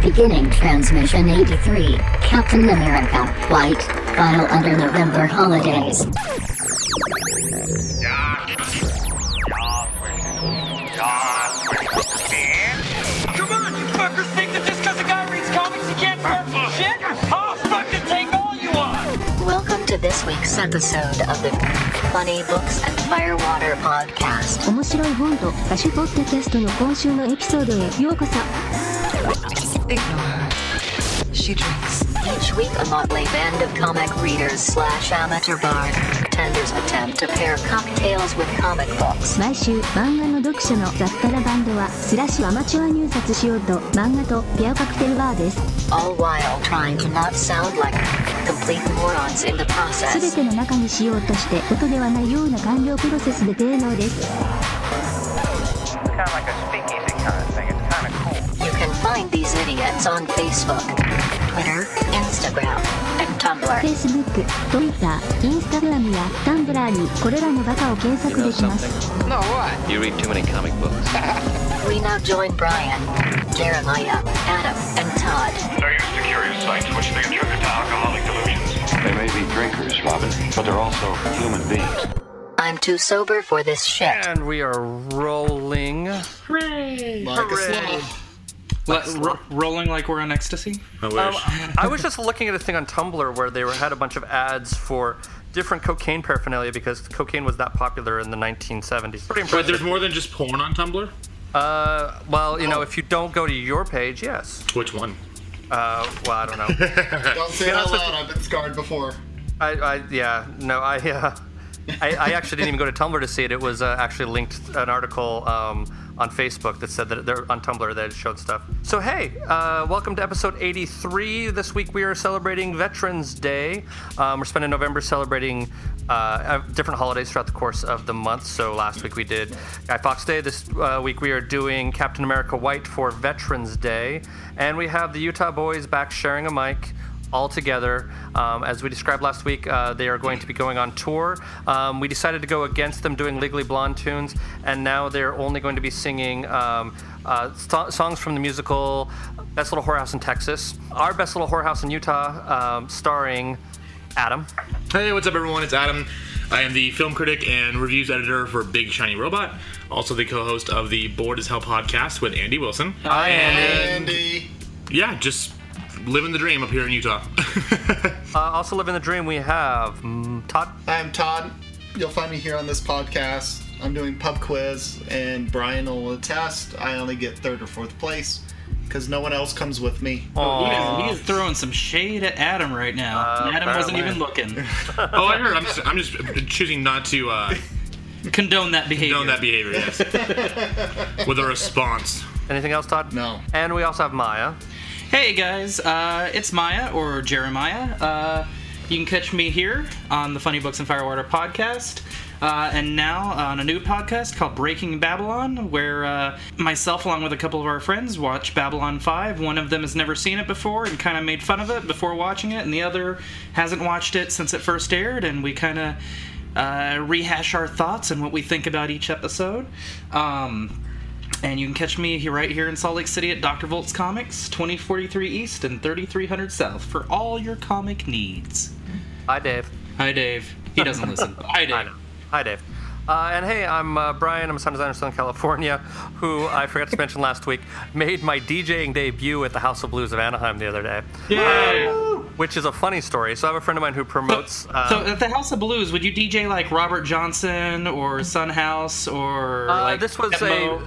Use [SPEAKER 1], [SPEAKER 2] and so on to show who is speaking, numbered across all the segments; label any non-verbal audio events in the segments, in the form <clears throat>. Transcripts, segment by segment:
[SPEAKER 1] Beginning transmission 83. Captain America, White, file under November holidays.
[SPEAKER 2] Come on, you fuckers think that just because a guy reads comics he can't start some shit? I'll fucking take all you want!
[SPEAKER 1] Welcome to this week's episode of the Funny Books and Firewater podcast.
[SPEAKER 3] 面白い本と歌手ポッドキャストの今週のエピソードへようこそ
[SPEAKER 4] Ignore her. She drinks.
[SPEAKER 1] Each week, a motley band of comic readers slash amateur bartenders attempt to pair cocktails with comic books.
[SPEAKER 3] 毎週漫画の読者の雑多なバンドはスラッシュアマチュア入札しようと漫画とペアカクテルバーです
[SPEAKER 1] all while trying to not sound like complete morons in the
[SPEAKER 3] すべ
[SPEAKER 1] process.
[SPEAKER 3] ての中にしようとして音ではないような完了プロセスで低能です
[SPEAKER 5] kind of like a speakeasy
[SPEAKER 1] find these idiots on Facebook, Twitter, Instagram, and Tumblr.
[SPEAKER 3] Facebook、Twitter、Instagram や Tumblr にこれらのバカを検索できます
[SPEAKER 5] No, what?
[SPEAKER 6] You read too many comic books. <laughs>
[SPEAKER 1] We now join Brian, Jeremiah, Adam, and Todd.
[SPEAKER 7] They're used to curious sights which they attribute to alcoholic delusions.
[SPEAKER 8] They may be drinkers, Robin, but they're also human beings.
[SPEAKER 1] I'm too sober for this shit.
[SPEAKER 9] And we are rolling.
[SPEAKER 10] Let, ro- rolling like we're on ecstasy.
[SPEAKER 9] Um, I was just looking at a thing on Tumblr where they were, had a bunch of ads for different cocaine paraphernalia because cocaine was that popular in the 1970s. Pretty
[SPEAKER 10] But there's more than just porn on Tumblr.
[SPEAKER 9] Uh, well, you know, if you don't go to your page, yes.
[SPEAKER 10] Which one?
[SPEAKER 9] Uh, well, I don't know. <laughs>
[SPEAKER 11] Don't say it out loud. I've been scarred before.
[SPEAKER 9] I, I yeah, no, I, uh, I, I actually didn't even go to Tumblr to see it. It was uh, actually linked an article um, on Facebook that said that they're on Tumblr that it showed stuff. So hey, uh, welcome to episode 83. This week we are celebrating Veterans Day. Um, we're spending November celebrating uh, uh, different holidays throughout the course of the month. So last week we did Guy Fawkes Day. This uh, week we are doing Captain America White for Veterans Day, and we have the Utah Boys back sharing a mic all together. Um, as we described last week, uh, they are going to be going on tour. Um, we decided to go against them doing Legally Blonde tunes, and now they're only going to be singing um, uh, so- songs from the musical Best Little Whorehouse in Texas, our Best Little Whorehouse in Utah, um, starring Adam.
[SPEAKER 10] Hey, what's up, everyone? It's Adam. I am the film critic and reviews editor for Big Shiny Robot. Also, the co-host of the Bored as Hell podcast with Andy Wilson.
[SPEAKER 9] Hi,
[SPEAKER 11] Andy.
[SPEAKER 10] Yeah, just living the dream up here in Utah. <laughs>
[SPEAKER 9] Uh, also, living the dream, we have mm, Todd.
[SPEAKER 11] I'm Todd. You'll find me here on this podcast. I'm doing pub quiz, and Brian will attest. I only get third or fourth place because no one else comes with me.
[SPEAKER 12] He is, he is throwing some shade at Adam right now.
[SPEAKER 9] Uh,
[SPEAKER 12] Adam wasn't
[SPEAKER 9] apparently.
[SPEAKER 12] even looking. <laughs>
[SPEAKER 10] oh, I heard. I'm just, I'm just choosing not to uh,
[SPEAKER 12] Condone that behavior.
[SPEAKER 10] condone that behavior. Yes. <laughs> with a response.
[SPEAKER 9] Anything else, Todd?
[SPEAKER 11] No.
[SPEAKER 9] And we also have Maya.
[SPEAKER 12] Hey guys, uh, it's Maya or Jeremiah. Uh, you can catch me here on the Funny Books and Firewater podcast. Uh, and now on a new podcast called Breaking Babylon, where uh, myself, along with a couple of our friends, watch Babylon 5. One of them has never seen it before and kind of made fun of it before watching it, and the other hasn't watched it since it first aired, and we kind of uh, rehash our thoughts and what we think about each episode. Um, and you can catch me here, right here in Salt Lake City at Dr. Volt's Comics, 2043 East and 3300 South for all your comic needs.
[SPEAKER 9] Hi, Dave.
[SPEAKER 12] Hi, Dave. He doesn't listen. <laughs> Hi, Dave.
[SPEAKER 9] Hi, Dave. Uh, and hey, I'm uh, Brian. I'm a sound designer in Southern California, who I forgot to mention last week made my DJing debut at the House of Blues of Anaheim the other day.
[SPEAKER 12] Yay!
[SPEAKER 9] Um, which is a funny story. So I have a friend of mine who promotes. Uh,
[SPEAKER 12] So at the House of Blues, would you DJ like Robert Johnson or Sun House or
[SPEAKER 9] uh,
[SPEAKER 12] like
[SPEAKER 9] this was a.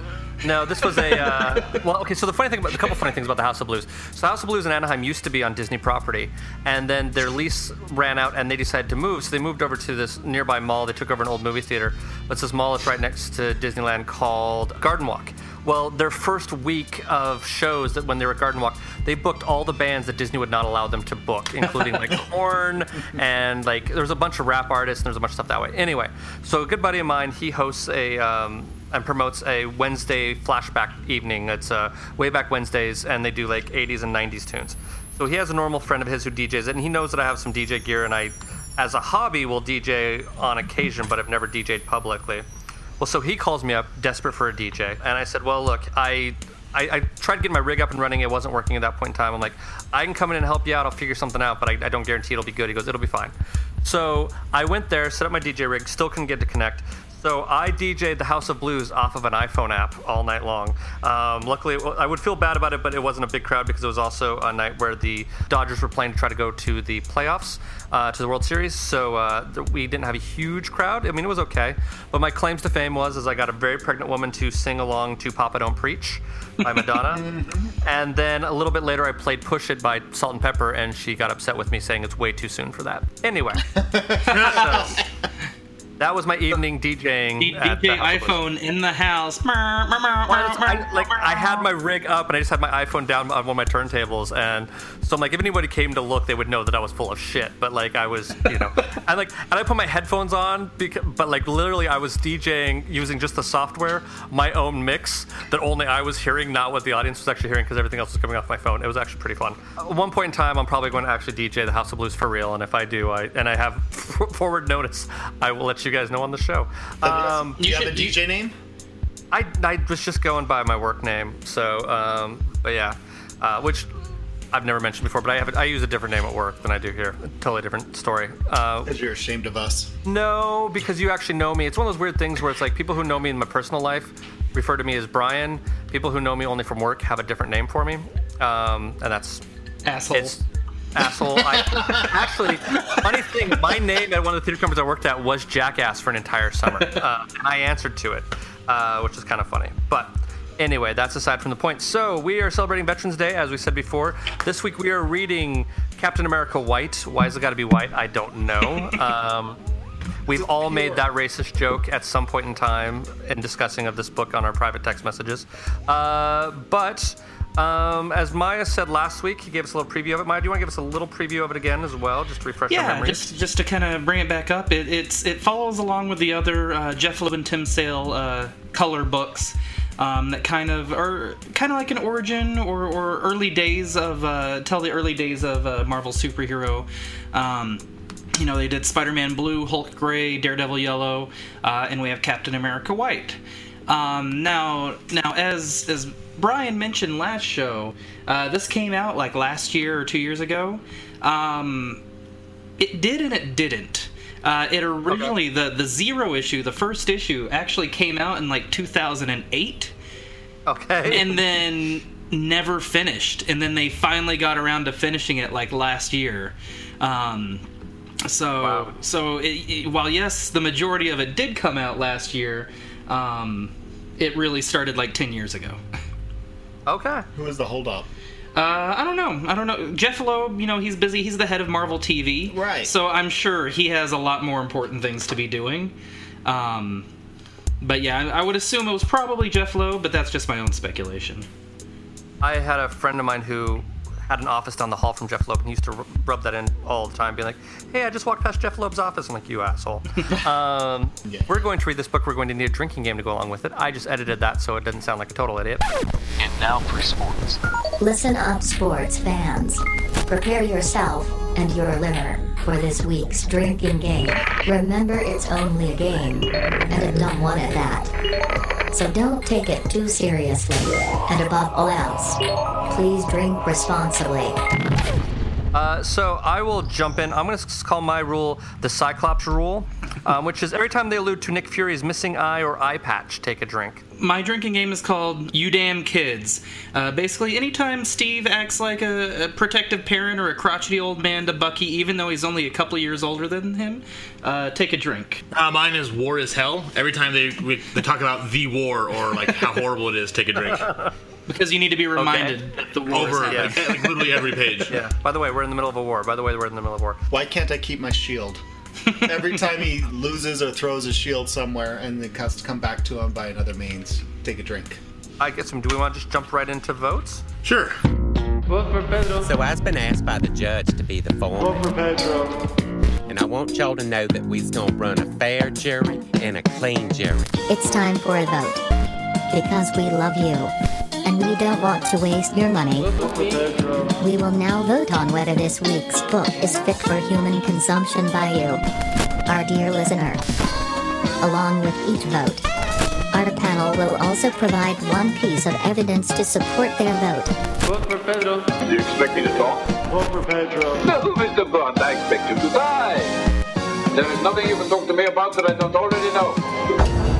[SPEAKER 9] No, this was a. Uh, well, okay. So the funny thing about a couple funny things about the House of Blues. So House of Blues in Anaheim used to be on Disney property, and then their lease ran out, and they decided to move. So they moved over to this nearby mall. They took over an old movie theater. It's this mall that's right next to Disneyland called Garden Walk. Well, their first week of shows that when they were at Garden Walk, they booked all the bands that Disney would not allow them to book, including like <laughs> Korn and like there was a bunch of rap artists and there's a bunch of stuff that way. Anyway, so a good buddy of mine, he hosts a um, and promotes a Wednesday flashback evening. It's uh, way back Wednesdays, and they do like 80s and 90s tunes. So he has a normal friend of his who DJs it, and he knows that I have some DJ gear, and I, as a hobby, will DJ on occasion, but I've never DJed publicly. Well, so he calls me up, desperate for a DJ, and I said, "Well, look, I." I, I tried getting my rig up and running. It wasn't working at that point in time. I'm like, I can come in and help you out. I'll figure something out, but I, I don't guarantee it'll be good. He goes, it'll be fine. So I went there, set up my DJ rig, still couldn't get to connect. So I DJ'd the House of Blues off of an iPhone app all night long. Um, luckily, I would feel bad about it, but it wasn't a big crowd because it was also a night where the Dodgers were playing to try to go to the playoffs, uh, to the World Series. So uh, th- we didn't have a huge crowd. I mean, it was okay. But my claims to fame was is I got a very pregnant woman to sing along to "Papa Don't Preach" by Madonna, <laughs> and then a little bit later I played "Push It" by Salt-N-Pepa, and she got upset with me saying it's way too soon for that. Anyway. <laughs> so, that was my evening DJing.
[SPEAKER 12] D- DJ
[SPEAKER 9] House of Blues.
[SPEAKER 12] iPhone in the house.
[SPEAKER 9] I, like I had my rig up and I just had my iPhone down on one of my turntables and so I'm like if anybody came to look they would know that I was full of shit. But like I was you know <laughs> I like and I put my headphones on because, but like literally I was DJing using just the software my own mix that only I was hearing not what the audience was actually hearing because everything else was coming off my phone. It was actually pretty fun. At one point in time I'm probably going to actually DJ the House of Blues for real and if I do I and I have <laughs> forward notice I will let you guys know on the show. Um,
[SPEAKER 11] Do you, have a DJ name?
[SPEAKER 9] I, I was just going by my work name, so um, but yeah, uh, which I've never mentioned before, but I have a, I use a different name at work than I do here. Totally different story. Uh,
[SPEAKER 11] Because you're ashamed of us.
[SPEAKER 9] no, because you actually know me. It's one of those weird things where it's like people who know me in my personal life refer to me as Brian. People who know me only from work have a different name for me, um, and that's
[SPEAKER 12] Asshole.
[SPEAKER 9] it's asshole. I, <laughs> actually, funny thing, my name at one of the theater companies I worked at was Jackass for an entire summer, uh, and I answered to it, uh, which is kind of funny. But anyway, that's aside from the point. So we are celebrating Veterans Day, as we said before. This week we are reading Captain America White. Why has it got to be white? I don't know. <laughs> Um, We've all made that racist joke at some point in time in discussing of this book on our private text messages. Uh, but um, as Maya said last week, he gave us a little preview of it. Maya, do you want to give us a little preview of it again as well, just to refresh our
[SPEAKER 12] Yeah,
[SPEAKER 9] memories?
[SPEAKER 12] just just to kind of bring it back up, it, it's it follows along with the other uh, Jeph Loeb and Tim Sale uh, color books um, that kind of are kind of like an origin or, or early days of uh, tell the early days of uh, Marvel superhero. Um, you know, they did Spider-Man Blue, Hulk Gray, Daredevil Yellow, uh, and we have Captain America White. Um, now, now as as Brian mentioned last show, uh, this came out like last year or two years ago. Um, it did and it didn't. Uh, it originally the the zero issue, the first issue, actually came out in like 2008,
[SPEAKER 9] Okay.
[SPEAKER 12] and then never finished. And then they finally got around to finishing it like last year. Um, so
[SPEAKER 9] Wow.
[SPEAKER 12] so it, it- while yes, the majority of it did come out last year, um, it really started like 10 years ago.
[SPEAKER 9] okay.
[SPEAKER 11] Who is the holdup?
[SPEAKER 12] Uh, I don't know. I don't know. Jeph Loeb, you know, he's busy. He's the head of Marvel TV.
[SPEAKER 11] Right.
[SPEAKER 12] So I'm sure he has a lot more important things to be doing. Um, but yeah, I, I would assume it was probably Jeph Loeb, but that's just my own speculation.
[SPEAKER 9] I had a friend of mine who had an office down the hall from Jeph Loeb, and he used to r- rub that in all the time, being like, "Hey, I just walked past Jeph Loeb's office." I'm like, "You asshole." <laughs> um,
[SPEAKER 11] Yeah.
[SPEAKER 9] We're going to read this book. We're going to need a drinking game to go along with it. I just edited that so it doesn't sound like a total idiot.
[SPEAKER 8] And now for sports.
[SPEAKER 1] Listen up, sports fans. Prepare yourself and your liver for this week's drinking game. Remember, it's only a game, and a dumb one at that. So don't take it too seriously. And above all else, please drink responsibly.
[SPEAKER 9] Uh, so I will jump in. I'm going to call my rule the Cyclops rule, um, which is every time they allude to Nick Fury's missing eye or eye patch, take a drink.
[SPEAKER 12] My drinking game is called You Damn Kids. Uh, basically, anytime Steve acts like a, a protective parent or a crotchety old man to Bucky, even though he's only a couple years older than him, uh, take a drink.
[SPEAKER 10] Uh, mine is war is hell. Every time they we, they talk about the war or like how horrible it is, take a drink. <laughs>
[SPEAKER 12] Because you need to be reminded that the war is
[SPEAKER 10] Over
[SPEAKER 12] happening.
[SPEAKER 10] like, like literally every page.
[SPEAKER 9] Yeah. By the way, we're in the middle of a war. By the way, we're in the middle of a war.
[SPEAKER 11] Why can't I keep my shield? Every time he loses or throws his shield somewhere and it has to come back to him by another means, take a drink.
[SPEAKER 9] I get some. Do we want to just jump right into votes?
[SPEAKER 10] Sure. Vote for Pedro.
[SPEAKER 6] So I've been asked by the judge to be the foreman.
[SPEAKER 11] Vote for Pedro.
[SPEAKER 6] And I want y'all to know that we's gonna run a fair jury and a clean jury.
[SPEAKER 1] It's time for a vote. Because we love you. And we don't want to waste your money. We will now vote on whether this week's book is fit for human consumption by you, our dear listener. Along with each vote, Our panel will also provide one piece of evidence to support their vote.
[SPEAKER 7] Vote for Pedro. Do you expect me to talk? Vote for Pedro.
[SPEAKER 13] No, Mr. Bond, I expect you to die. There is nothing you can talk to me about that I don't already know.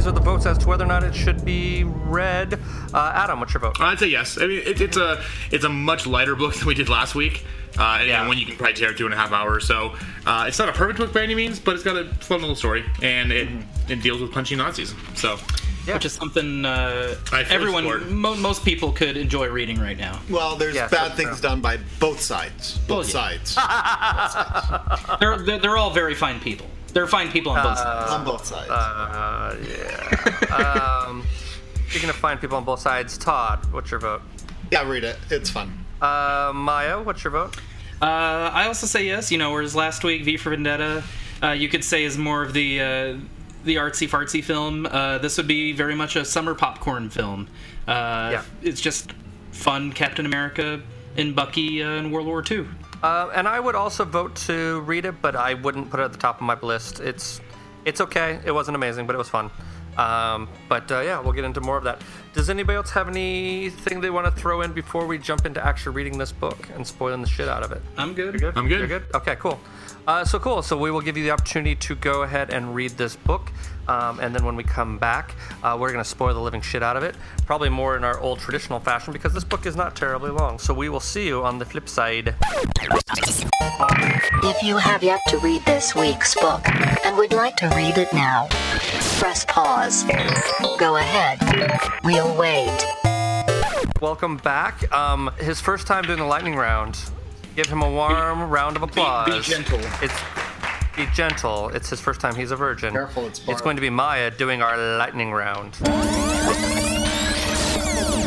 [SPEAKER 9] These are the votes as to whether or not it should be read. Uh, Adam, what's your vote?
[SPEAKER 10] I'd say yes. I mean, it, it's a it's a much lighter book <laughs> than we did last week. Uh, and
[SPEAKER 9] Yeah.
[SPEAKER 10] one you can probably tear two and a half hours. So uh, it's not a perfect book by any means, but it's got a fun little story, and it it deals with punching Nazis. So
[SPEAKER 12] Which is something uh, everyone, mo- most people could enjoy reading right now.
[SPEAKER 11] Well, there's
[SPEAKER 9] Yes,
[SPEAKER 11] bad
[SPEAKER 9] that's
[SPEAKER 11] things
[SPEAKER 9] true.
[SPEAKER 11] done by both sides. Both sides. <laughs>
[SPEAKER 12] They're, they're they're all very fine people. They're fine people on both sides.
[SPEAKER 11] on both sides.
[SPEAKER 9] Uh, yeah. <laughs> um, gonna find people on both sides, Todd, what's your vote?
[SPEAKER 11] yeah, read it. It's fun.
[SPEAKER 9] Uh, Maya, what's your vote?
[SPEAKER 12] Uh, I also say yes. You know, whereas last week V for Vendetta, uh, you could say is more of the uh, the artsy fartsy film. Uh, this would be very much a summer popcorn film. Uh,
[SPEAKER 9] Yeah.
[SPEAKER 12] It's just fun Captain America and Bucky uh, in World War II.
[SPEAKER 9] Uh, and I would also vote to read it, but I wouldn't put it at the top of my list. It's it's okay. It wasn't amazing, but it was fun. Um, but uh, yeah, we'll get into more of that. Does anybody else have anything they want to throw in before we jump into actually reading this book and spoiling the shit out of it?
[SPEAKER 12] I'm good.
[SPEAKER 10] I'm good.
[SPEAKER 9] You're good? Okay, cool. Uh, so cool. So we will give you the opportunity to go ahead and read this book. Um, and then when we come back, uh, we're going to spoil the living shit out of it. Probably more in our old traditional fashion because this book is not terribly long. So we will see you on the flip side.
[SPEAKER 1] If you have yet to read this week's book and would like to read it now, press pause. Go ahead. We'll wait.
[SPEAKER 9] Welcome back. Um, his first time doing the lightning round. Give him a warm round of applause.
[SPEAKER 12] Be gentle.
[SPEAKER 9] It's be gentle. It's his first time. He's a virgin.
[SPEAKER 11] Careful, it's
[SPEAKER 9] It's going to be Maya doing our lightning round.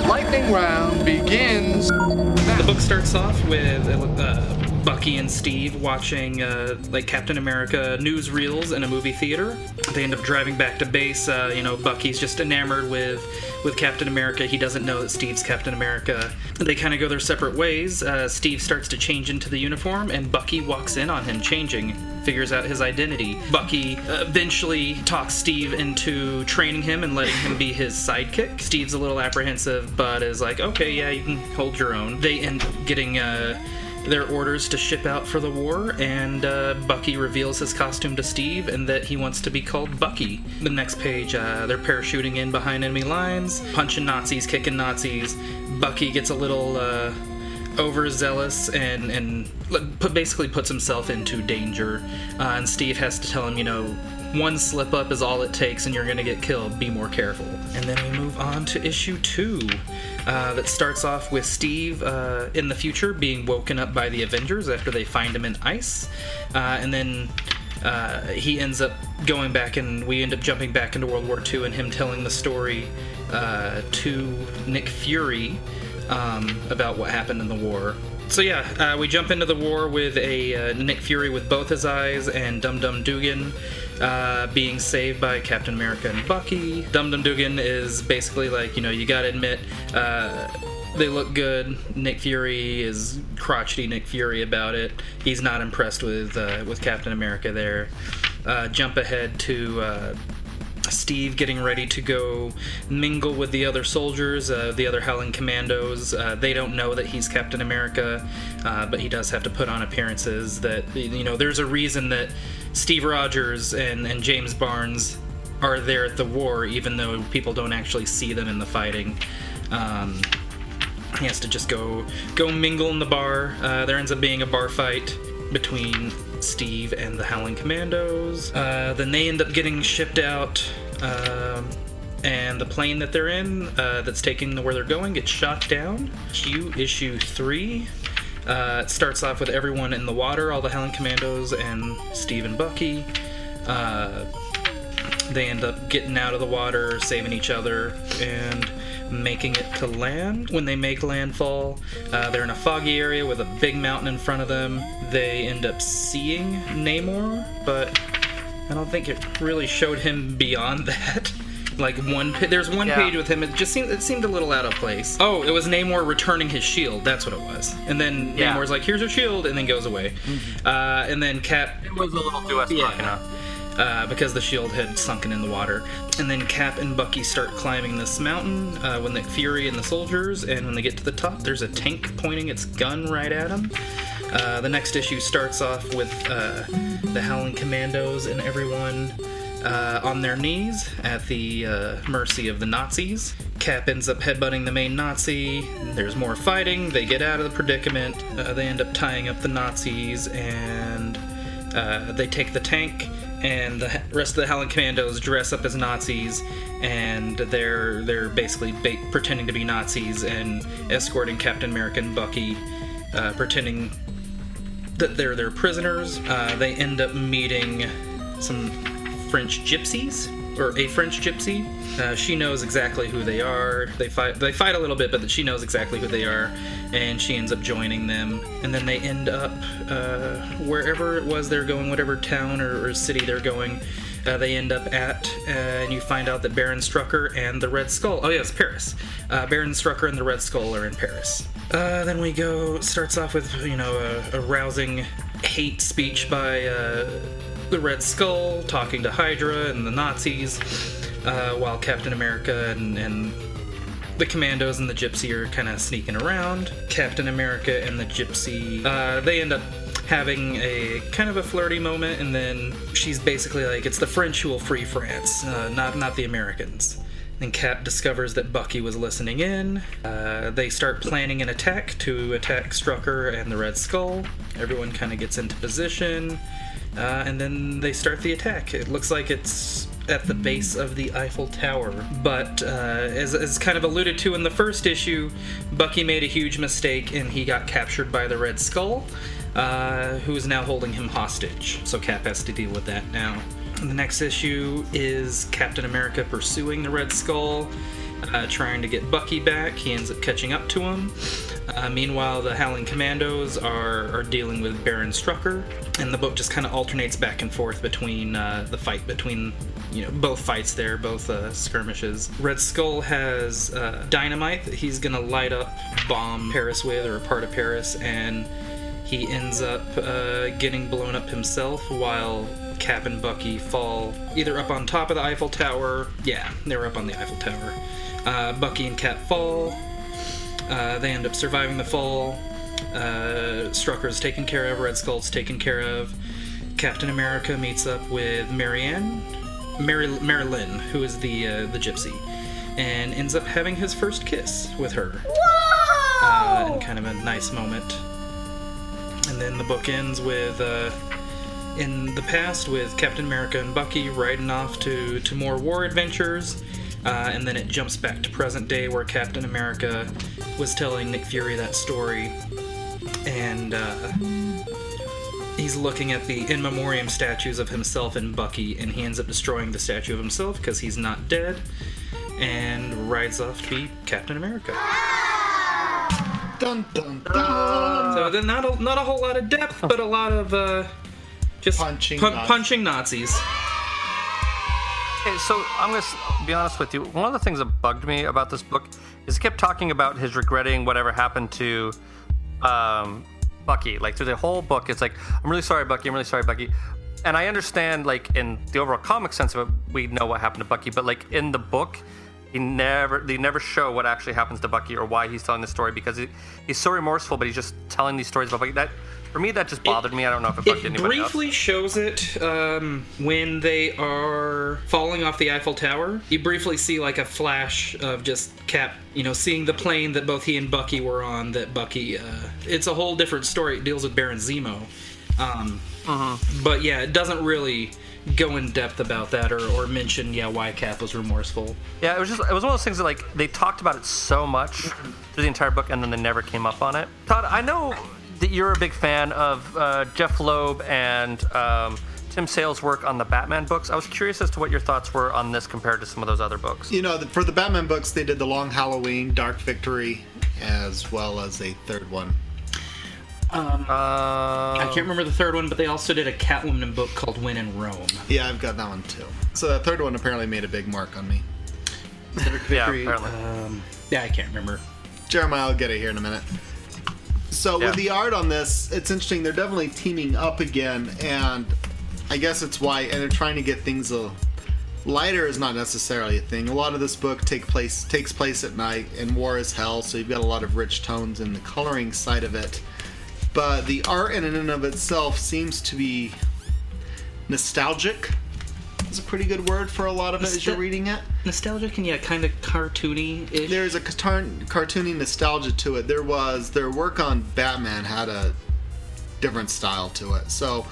[SPEAKER 14] Lightning round begins.
[SPEAKER 12] The book starts off with uh, Bucky and Steve watching uh, like Captain America newsreels in a movie theater. They end up driving back to base. Uh, you know, Bucky's just enamored with with Captain America. He doesn't know that Steve's Captain America. They kind of go their separate ways. Uh, Steve starts to change into the uniform, and Bucky walks in on him changing. Figures out his identity. Bucky eventually talks Steve into training him and letting him be his sidekick. Steve's a little apprehensive, but is like, okay, yeah, you can hold your own. They end up getting uh, their orders to ship out for the war, and uh, Bucky reveals his costume to Steve and that he wants to be called Bucky. The next page, uh, they're parachuting in behind enemy lines, punching Nazis, kicking Nazis. Bucky gets a little. Uh, overzealous and and basically puts himself into danger. Uh, and Steve has to tell him, you know, one slip up is all it takes, and you're gonna get killed. Be more careful. And then we move on to issue two. Uh, that starts off with Steve uh, in the future being woken up by the Avengers after they find him in ice, uh, and then uh, he ends up going back, and we end up jumping back into World War II, and him telling the story uh, to Nick Fury um, about what happened in the war. So yeah, uh, we jump into the war with a uh, Nick Fury with both his eyes and Dum Dum Dugan uh, being saved by Captain America and Bucky. Dum Dum Dugan is basically like you know you gotta admit. Uh, they look good. Nick Fury is crotchety Nick Fury about it. He's not impressed with uh, with Captain America there. Uh, jump ahead to uh, Steve getting ready to go mingle with the other soldiers, uh, the other Howling Commandos. Uh, they don't know that he's Captain America, uh, but he does have to put on appearances. That you know, there's a reason that Steve Rogers and, and James Barnes are there at the war, even though people don't actually see them in the fighting. Um, he has to just go go mingle in the bar. Uh, there ends up being a bar fight between Steve and the Howling Commandos. Uh, then they end up getting shipped out, um, and the plane that they're in, uh, that's taking them where they're going, gets shot down. Q issue three. Uh, starts off with everyone in the water, all the Howling Commandos and Steve and Bucky. Uh, they end up getting out of the water, saving each other, and making it to land. When they make landfall, uh, they're in a foggy area with a big mountain in front of them. They end up seeing Namor, but I don't think it really showed him beyond <laughs> that. Like one, there's one
[SPEAKER 9] Yeah.
[SPEAKER 12] page with him. It just seemed it seemed a little out of place. Oh, it was Namor returning his shield. That's what it was. And then
[SPEAKER 9] Yeah.
[SPEAKER 12] Namor's like, "Here's your shield," and then goes away. Uh, and then Cap
[SPEAKER 9] It was a little Duas
[SPEAKER 12] Yeah. Uh, because the shield had sunken in the water. And then Cap and Bucky start climbing this mountain uh, when the Fury and the soldiers, and when they get to the top, there's a tank pointing its gun right at them. Uh, the next issue starts off with uh, the Howling Commandos and everyone uh, on their knees at the uh, mercy of the Nazis. Cap ends up headbutting the main Nazi. There's more fighting. They get out of the predicament. Uh, they end up tying up the Nazis and they take the tank. And the rest of the Howling Commandos dress up as Nazis, and they're they're basically ba- pretending to be Nazis and escorting Captain America and Bucky, pretending that they're their prisoners. Uh, they end up meeting some French gypsies or a French gypsy. Uh, she knows exactly who they are. They fight. They fight a little bit, but she knows exactly who they are, and she ends up joining them. And then they end up uh, wherever it was they're going, whatever town or, or city they're going. Uh, they end up at, uh, and you find out that Baron Strucker and the Red Skull. Oh yes, Paris. Uh, Baron Strucker and the Red Skull are in Paris. Uh, then we go. Starts off with you know a, a rousing hate speech by uh, the Red Skull talking to Hydra and the Nazis, uh, while Captain America and, and the Commandos and the Gypsy are kind of sneaking around. Captain America and the Gypsy, uh, they end up having a kind of a flirty moment, and then she's basically like, "It's the French who will free France, uh, not not the Americans." And Cap discovers that Bucky was listening in. Uh, they start planning an attack to attack Strucker and the Red Skull. Everyone kind of gets into position, uh, and then they start the attack. It looks like it's at the base of the Eiffel Tower. But uh, as, as kind of alluded to in the first issue, Bucky made a huge mistake and he got captured by the Red Skull, uh, who is now holding him hostage. So Cap has to deal with that now. The next issue is Captain America pursuing the Red Skull, uh, trying to get Bucky back. He ends up catching up to him. Uh, meanwhile, the Howling Commandos are, are dealing with Baron Strucker, and the book just kind of alternates back and forth between uh, the fight between you know both fights there, both uh, skirmishes. Red Skull has uh, dynamite that he's gonna light up, bomb Paris with, or a part of Paris, and he ends up uh, getting blown up himself while Cap and Bucky fall either up on top of the Eiffel Tower. Yeah, they were up on the Eiffel Tower. Uh, Bucky and Cap fall. Uh, they end up surviving the fall. Uh, Strucker's taken care of. Red Skull's taken care of. Captain America meets up with Marianne, Mary, Marilyn, who is the uh, the gypsy, and ends up having his first kiss with her. Uh, in kind of a nice moment. And then the book ends with uh, in the past with Captain America and Bucky riding off to, to more war adventures. Uh, and then it jumps back to present day where Captain America was telling Nick Fury that story. And uh, he's looking at the in memoriam statues of himself and Bucky, and he ends up destroying the statue of himself because he's not dead, and rides off to be Captain America.
[SPEAKER 11] Dun dun dun.
[SPEAKER 12] So then not a, not a whole lot of depth, but a lot of uh, just
[SPEAKER 11] Punching
[SPEAKER 12] pun-
[SPEAKER 11] Nazis.
[SPEAKER 12] punching Nazis.
[SPEAKER 9] Okay, so I'm gonna be honest with you. One of the things that bugged me about this book is it kept talking about his regretting whatever happened to um, Bucky. Like through the whole book, it's like, I'm really sorry, Bucky. I'm really sorry, Bucky. And I understand, like in the overall comic sense of it, we know what happened to Bucky. But like in the book, he never they never show what actually happens to Bucky or why he's telling the story because he, he's so remorseful, but he's just telling these stories about Bucky. That for me, that just bothered me. I don't know if it bugged
[SPEAKER 12] It
[SPEAKER 9] anybody
[SPEAKER 12] briefly shows it um, when they are falling off the Eiffel Tower. You briefly see like a flash of just Cap, you know, seeing the plane that both he and Bucky were on. That Bucky, uh, it's a whole different story. It deals with Baron Zemo. Um, But yeah, it doesn't really go in depth about that or, or mention yeah why Cap was remorseful.
[SPEAKER 9] Yeah, it was just it was one of those things that like they talked about it so much through the entire book, and then they never came up on it. Todd, I know that you're a big fan of uh, Jeph Loeb and um, Tim Sale's work on the Batman books. I was curious as to what your thoughts were on this compared to some of those other books.
[SPEAKER 11] You know, the- for the Batman books, they did the Long Halloween, Dark Victory, as well as a third one.
[SPEAKER 12] Um, I can't remember the third one, but they also did a Catwoman book called When in Rome.
[SPEAKER 11] Yeah, I've got that one too. So the third one apparently made a big mark on me.
[SPEAKER 9] yeah, apparently.
[SPEAKER 12] um, yeah, I can't remember.
[SPEAKER 11] Jeremiah, I'll get it here in a minute. So
[SPEAKER 9] Yeah.
[SPEAKER 11] with the art on this, it's interesting. They're definitely teaming up again, and I guess it's why. and they're trying to get things a lighter is not necessarily a thing. A lot of this book take place takes place at night, and war is hell, so you've got a lot of rich tones in the coloring side of it. But the art in and of itself seems to be nostalgic. Is a pretty good word for a lot of it as you're reading it.
[SPEAKER 12] Nostalgic and yeah, kind of cartoony.
[SPEAKER 11] There's a cartoon, cartoony nostalgia to it. There was their work on Batman had a different style to it. So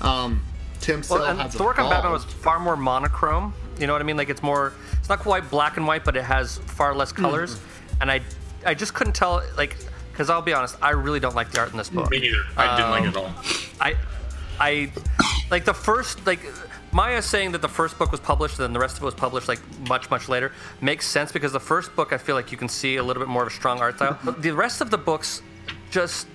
[SPEAKER 11] um, Tim Sale
[SPEAKER 9] Well, and
[SPEAKER 11] has
[SPEAKER 9] the work on Batman was far more monochrome. You know what I mean? Like it's more, it's not quite black and white, but it has far less colors. And I, I just couldn't tell, like, because I'll be honest, I really don't like the art in this book.
[SPEAKER 10] Me neither. I didn't like it at
[SPEAKER 9] Um,
[SPEAKER 10] all.
[SPEAKER 9] I, I, like the first, like Maya saying that the first book was published, and then the rest of it was published like much, much later, makes sense because the first book I feel like you can see a little bit more of a strong art style. But the rest of the books, just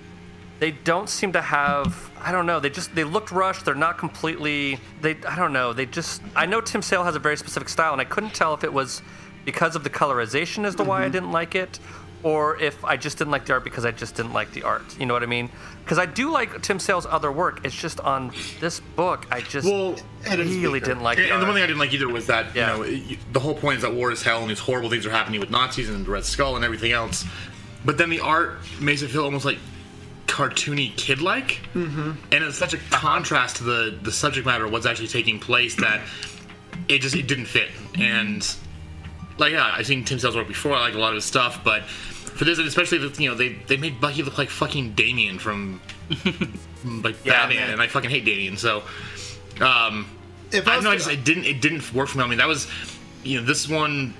[SPEAKER 9] they don't seem to have. I don't know. They just they looked rushed. They're not completely. They I don't know. They just. I know Tim Sale has a very specific style, and I couldn't tell if it was because of the colorization as to why I didn't like it, or if I just didn't like the art because I just didn't like the art. You know what I mean? Because I do like Tim Sale's other work. It's just on this book, I just
[SPEAKER 10] Well,
[SPEAKER 9] really didn't like
[SPEAKER 10] and,
[SPEAKER 9] the
[SPEAKER 10] and the one thing I didn't like either was that you know the whole point is that war is hell and these horrible things are happening with Nazis and the Red Skull and everything else. But then the art makes it feel almost like cartoony, kid-like,
[SPEAKER 11] Mm-hmm.
[SPEAKER 10] and it's such a contrast to the the subject matter of what's actually taking place that it just it didn't fit. And like yeah, I've seen Tim Sale's work before. I like a lot of his stuff, but for this, especially the, you know they they made Bucky look like fucking Damian from <laughs> like
[SPEAKER 9] Yeah,
[SPEAKER 10] Batman,
[SPEAKER 9] man.
[SPEAKER 10] and I fucking hate Damian. So um,
[SPEAKER 11] If
[SPEAKER 10] I
[SPEAKER 11] I
[SPEAKER 10] don't know. I just
[SPEAKER 11] to-
[SPEAKER 10] it didn't it didn't work for me. I mean that was you know this one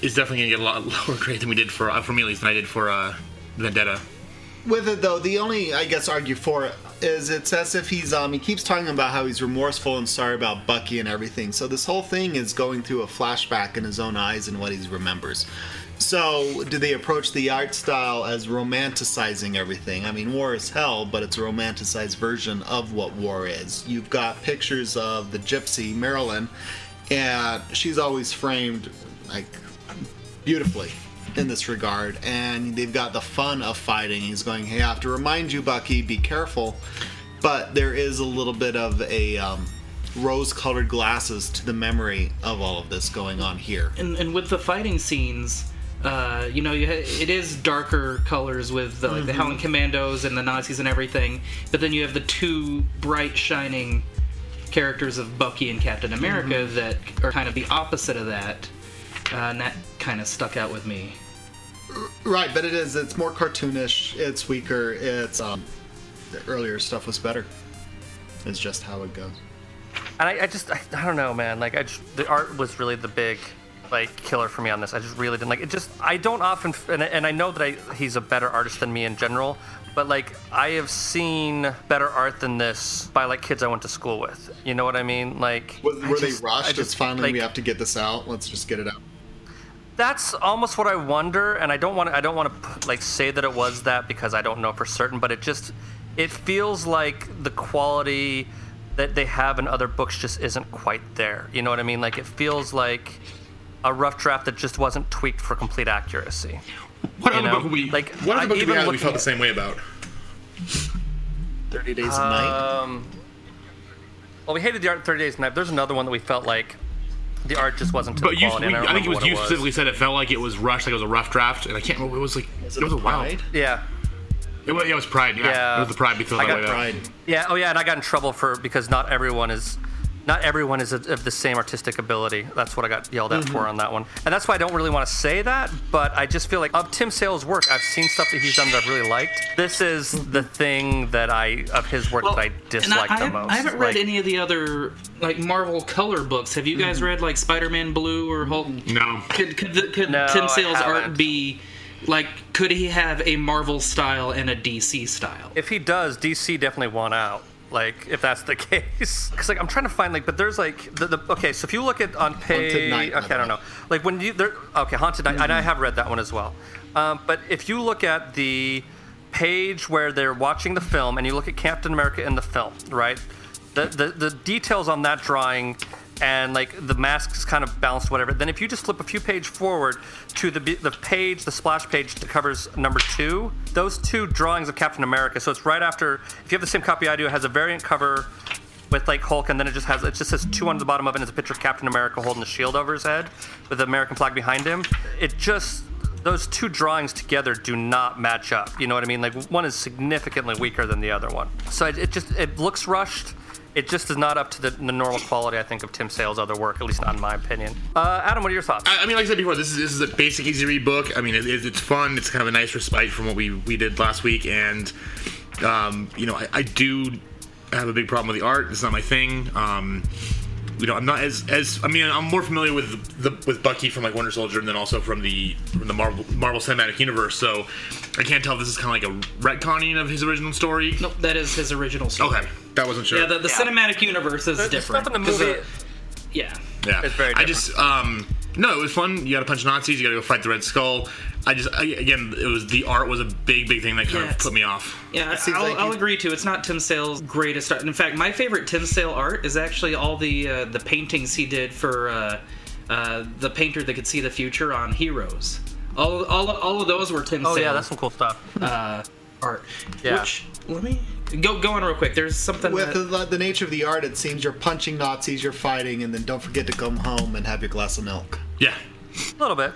[SPEAKER 10] is definitely gonna get a lot <laughs> lower grade than we did for uh, for me at least than I did for uh, Vendetta.
[SPEAKER 11] With it though, the only I guess argue for it is it's as if he's um he keeps talking about how he's remorseful and sorry about Bucky and everything. So this whole thing is going through a flashback in his own eyes and what he remembers. So do they approach the art style as romanticizing everything? I mean, war is hell, but it's a romanticized version of what war is. You've got pictures of the gypsy Marilyn, and she's always framed like beautifully in this regard and they've got the fun of fighting he's going hey i have to remind you bucky be careful but there is a little bit of a um, rose colored glasses to the memory of all of this going on here
[SPEAKER 12] and, and with the fighting scenes, uh, you know, you ha- it is darker colors with the, like the
[SPEAKER 11] Mhm.
[SPEAKER 12] Howling Commandos and the Nazis and everything, but then you have the two bright, shining characters of Bucky and Captain America
[SPEAKER 11] Mhm.
[SPEAKER 12] that are kind of the opposite of that, uh, and that kind of stuck out with me.
[SPEAKER 11] right but it is it's more cartoonish it's weaker it's um the earlier stuff was better is just how it goes
[SPEAKER 9] And I, I just, I, I don't know, man. Like, I just, the art was really the big, like, killer for me on this. I just really didn't like it. Just, I don't often, and, I- and I know that I, he's a better artist than me in general, but like, I have seen better art than this by like kids I went to school with. You know what I mean? Like,
[SPEAKER 11] were, were
[SPEAKER 9] just-
[SPEAKER 11] they rushed
[SPEAKER 9] I
[SPEAKER 11] it's finally
[SPEAKER 9] like,
[SPEAKER 11] we have to get this out let's just get it out
[SPEAKER 9] that's almost what I wonder, and I don't want to. I don't want to like say that it was that because I don't know for certain. But it just it feels like the quality that they have in other books just isn't quite there. You know what I mean? Like it feels like a rough draft that just wasn't tweaked for complete accuracy.
[SPEAKER 10] What
[SPEAKER 9] You
[SPEAKER 10] other
[SPEAKER 9] know?
[SPEAKER 10] book we
[SPEAKER 9] like
[SPEAKER 10] what other book did we have that we felt the same way about?
[SPEAKER 11] 30 days a night
[SPEAKER 9] Um, well, we hated the art 30 Days a Night. There's another one that we felt like the art just wasn't to
[SPEAKER 10] But
[SPEAKER 9] the
[SPEAKER 10] you,
[SPEAKER 9] quality.
[SPEAKER 10] we,
[SPEAKER 9] and
[SPEAKER 10] I think it was
[SPEAKER 9] what
[SPEAKER 10] you specifically said it felt like it was rushed, like it was a rough draft, and I can't remember. It was like it, was a wild.
[SPEAKER 9] Yeah.
[SPEAKER 10] It was, yeah, it was Pride. Yeah,
[SPEAKER 9] Yeah.
[SPEAKER 10] it was the Pride. We felt
[SPEAKER 9] I
[SPEAKER 10] that
[SPEAKER 9] got
[SPEAKER 10] way.
[SPEAKER 9] Pride. Yeah. Oh, yeah. And I got in trouble for because not everyone is, not everyone is of the same artistic ability. That's what I got yelled at
[SPEAKER 11] Mhm.
[SPEAKER 9] for on that one. And that's why I don't really want to say that. But I just feel like of Tim Sale's work, I've seen stuff that he's done that I've really liked. This is the thing that I of his work that I dislike
[SPEAKER 12] I,
[SPEAKER 9] the
[SPEAKER 12] have-
[SPEAKER 9] most.
[SPEAKER 12] I haven't read
[SPEAKER 9] Like,
[SPEAKER 12] any of the other like Marvel color books. Have you guys
[SPEAKER 9] Mm-hmm.
[SPEAKER 12] read like Spider-Man Blue or Hulk?
[SPEAKER 10] No.
[SPEAKER 12] Could, could, the, could
[SPEAKER 9] No,
[SPEAKER 12] Tim Sale's art be like? Could he have a Marvel style and a DC style?
[SPEAKER 9] If he does, DC definitely won out. Like, if that's the <laughs> case, because like I'm trying to find like, but there's like the, the okay. So if you look at on page,
[SPEAKER 11] Night,
[SPEAKER 9] okay, I don't know, like when you there, okay, Haunted Knight, and I have read that one as well. Um, but if you look at the page where they're watching the film, and you look at Captain America in the film, right? The the, the details on that drawing. And like the masks kind of balanced, whatever. Then if you just flip a few page forward to the the page, the splash page that covers number two, those two drawings of Captain America. So it's right after. If you have the same copy I do, it has a variant cover with like Hulk, and then it just has it just says two on the bottom of it. and It's a picture of Captain America holding a shield over his head with the American flag behind him. It just those two drawings together do not match up. You know what I mean? Like one is significantly weaker than the other one. So it, it just it looks rushed. It just is not up to the, the normal quality, I think, of Tim Sale's other work, at least not in my opinion. Uh, Adam, what are your thoughts?
[SPEAKER 10] I, I mean, like I said before, this is this is a basic easy read book. I mean, it, it's fun. It's kind of a nice respite from what we we did last week, and um, you know, I, I do have a big problem with the art. It's not my thing. Um, you know, I'm not as as I mean, I'm more familiar with the with Bucky from like Winter Soldier, and then also from the from the Marvel Marvel Cinematic Universe. So I can't tell if this is kind of like a retconning of his original story.
[SPEAKER 12] Nope, that is his original story.
[SPEAKER 10] Okay, that wasn't sure.
[SPEAKER 12] Yeah, the, the cinematic universe is
[SPEAKER 9] The- the
[SPEAKER 12] different.
[SPEAKER 9] stuff in the
[SPEAKER 12] 'cause,
[SPEAKER 9] movie-
[SPEAKER 12] uh, yeah.
[SPEAKER 10] Yeah,
[SPEAKER 9] It's very
[SPEAKER 10] I just um no, it was fun. You got to punch Nazis. You got to go fight the Red Skull. I just I, again, it was the art was a big big thing that kind
[SPEAKER 12] Yeah,
[SPEAKER 10] of put me off.
[SPEAKER 12] Yeah,
[SPEAKER 11] seems
[SPEAKER 12] I'll,
[SPEAKER 11] like
[SPEAKER 12] I'll agree too. It's not Tim Sale's greatest art. In fact, my favorite Tim Sale art is actually all the uh, the paintings he did for uh, uh, the painter that could see the future on Heroes. All, all, all of those were Tim
[SPEAKER 9] oh
[SPEAKER 12] Sale
[SPEAKER 9] yeah, that's some cool stuff.
[SPEAKER 12] uh, art.
[SPEAKER 9] Yeah.
[SPEAKER 12] Which let me go go on real quick. There's something
[SPEAKER 11] With
[SPEAKER 12] that,
[SPEAKER 11] the, the nature of the art, it seems you're punching Nazis, you're fighting, and then don't forget to come home and have your glass of milk.
[SPEAKER 10] Yeah,
[SPEAKER 9] A little bit.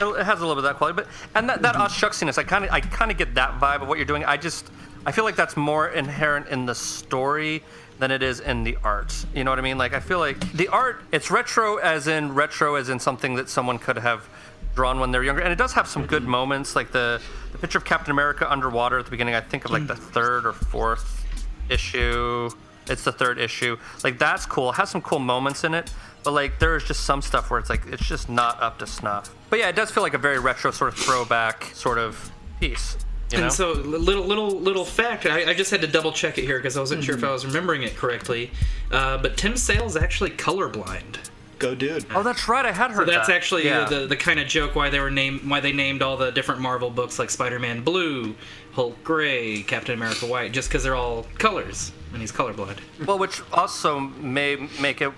[SPEAKER 9] It it has a little bit of that quality, but and that, that mm-hmm. us shucksiness, I kind of I kind of get that vibe of what you're doing. I just I feel like that's more inherent in the story than it is in the art. You know what I mean? Like I feel like the art it's retro as in retro as in something that someone could have drawn when they're younger, and it does have some good moments, like the the picture of Captain America underwater at the beginning. I think of like the third or fourth issue. It's the third issue. Like that's cool. It has some cool moments in it, but like there's just some stuff where it's like it's just not up to snuff. But yeah, it does feel like a very retro sort of throwback sort of piece. You know?
[SPEAKER 12] And so, little little little fact. I, I just had to double check it here because I wasn't sure if I was remembering it correctly. Uh, but Tim Sale's actually colorblind.
[SPEAKER 11] Go, dude.
[SPEAKER 9] oh, that's right. I had
[SPEAKER 12] So that's
[SPEAKER 9] that.
[SPEAKER 12] actually uh,
[SPEAKER 9] yeah.
[SPEAKER 12] the the kind of joke why they were named why they named all the different Marvel books like Spider-Man Blue, Hulk Gray, Captain America White, just because they're all colors and he's colorblind.
[SPEAKER 9] Well, which also may make it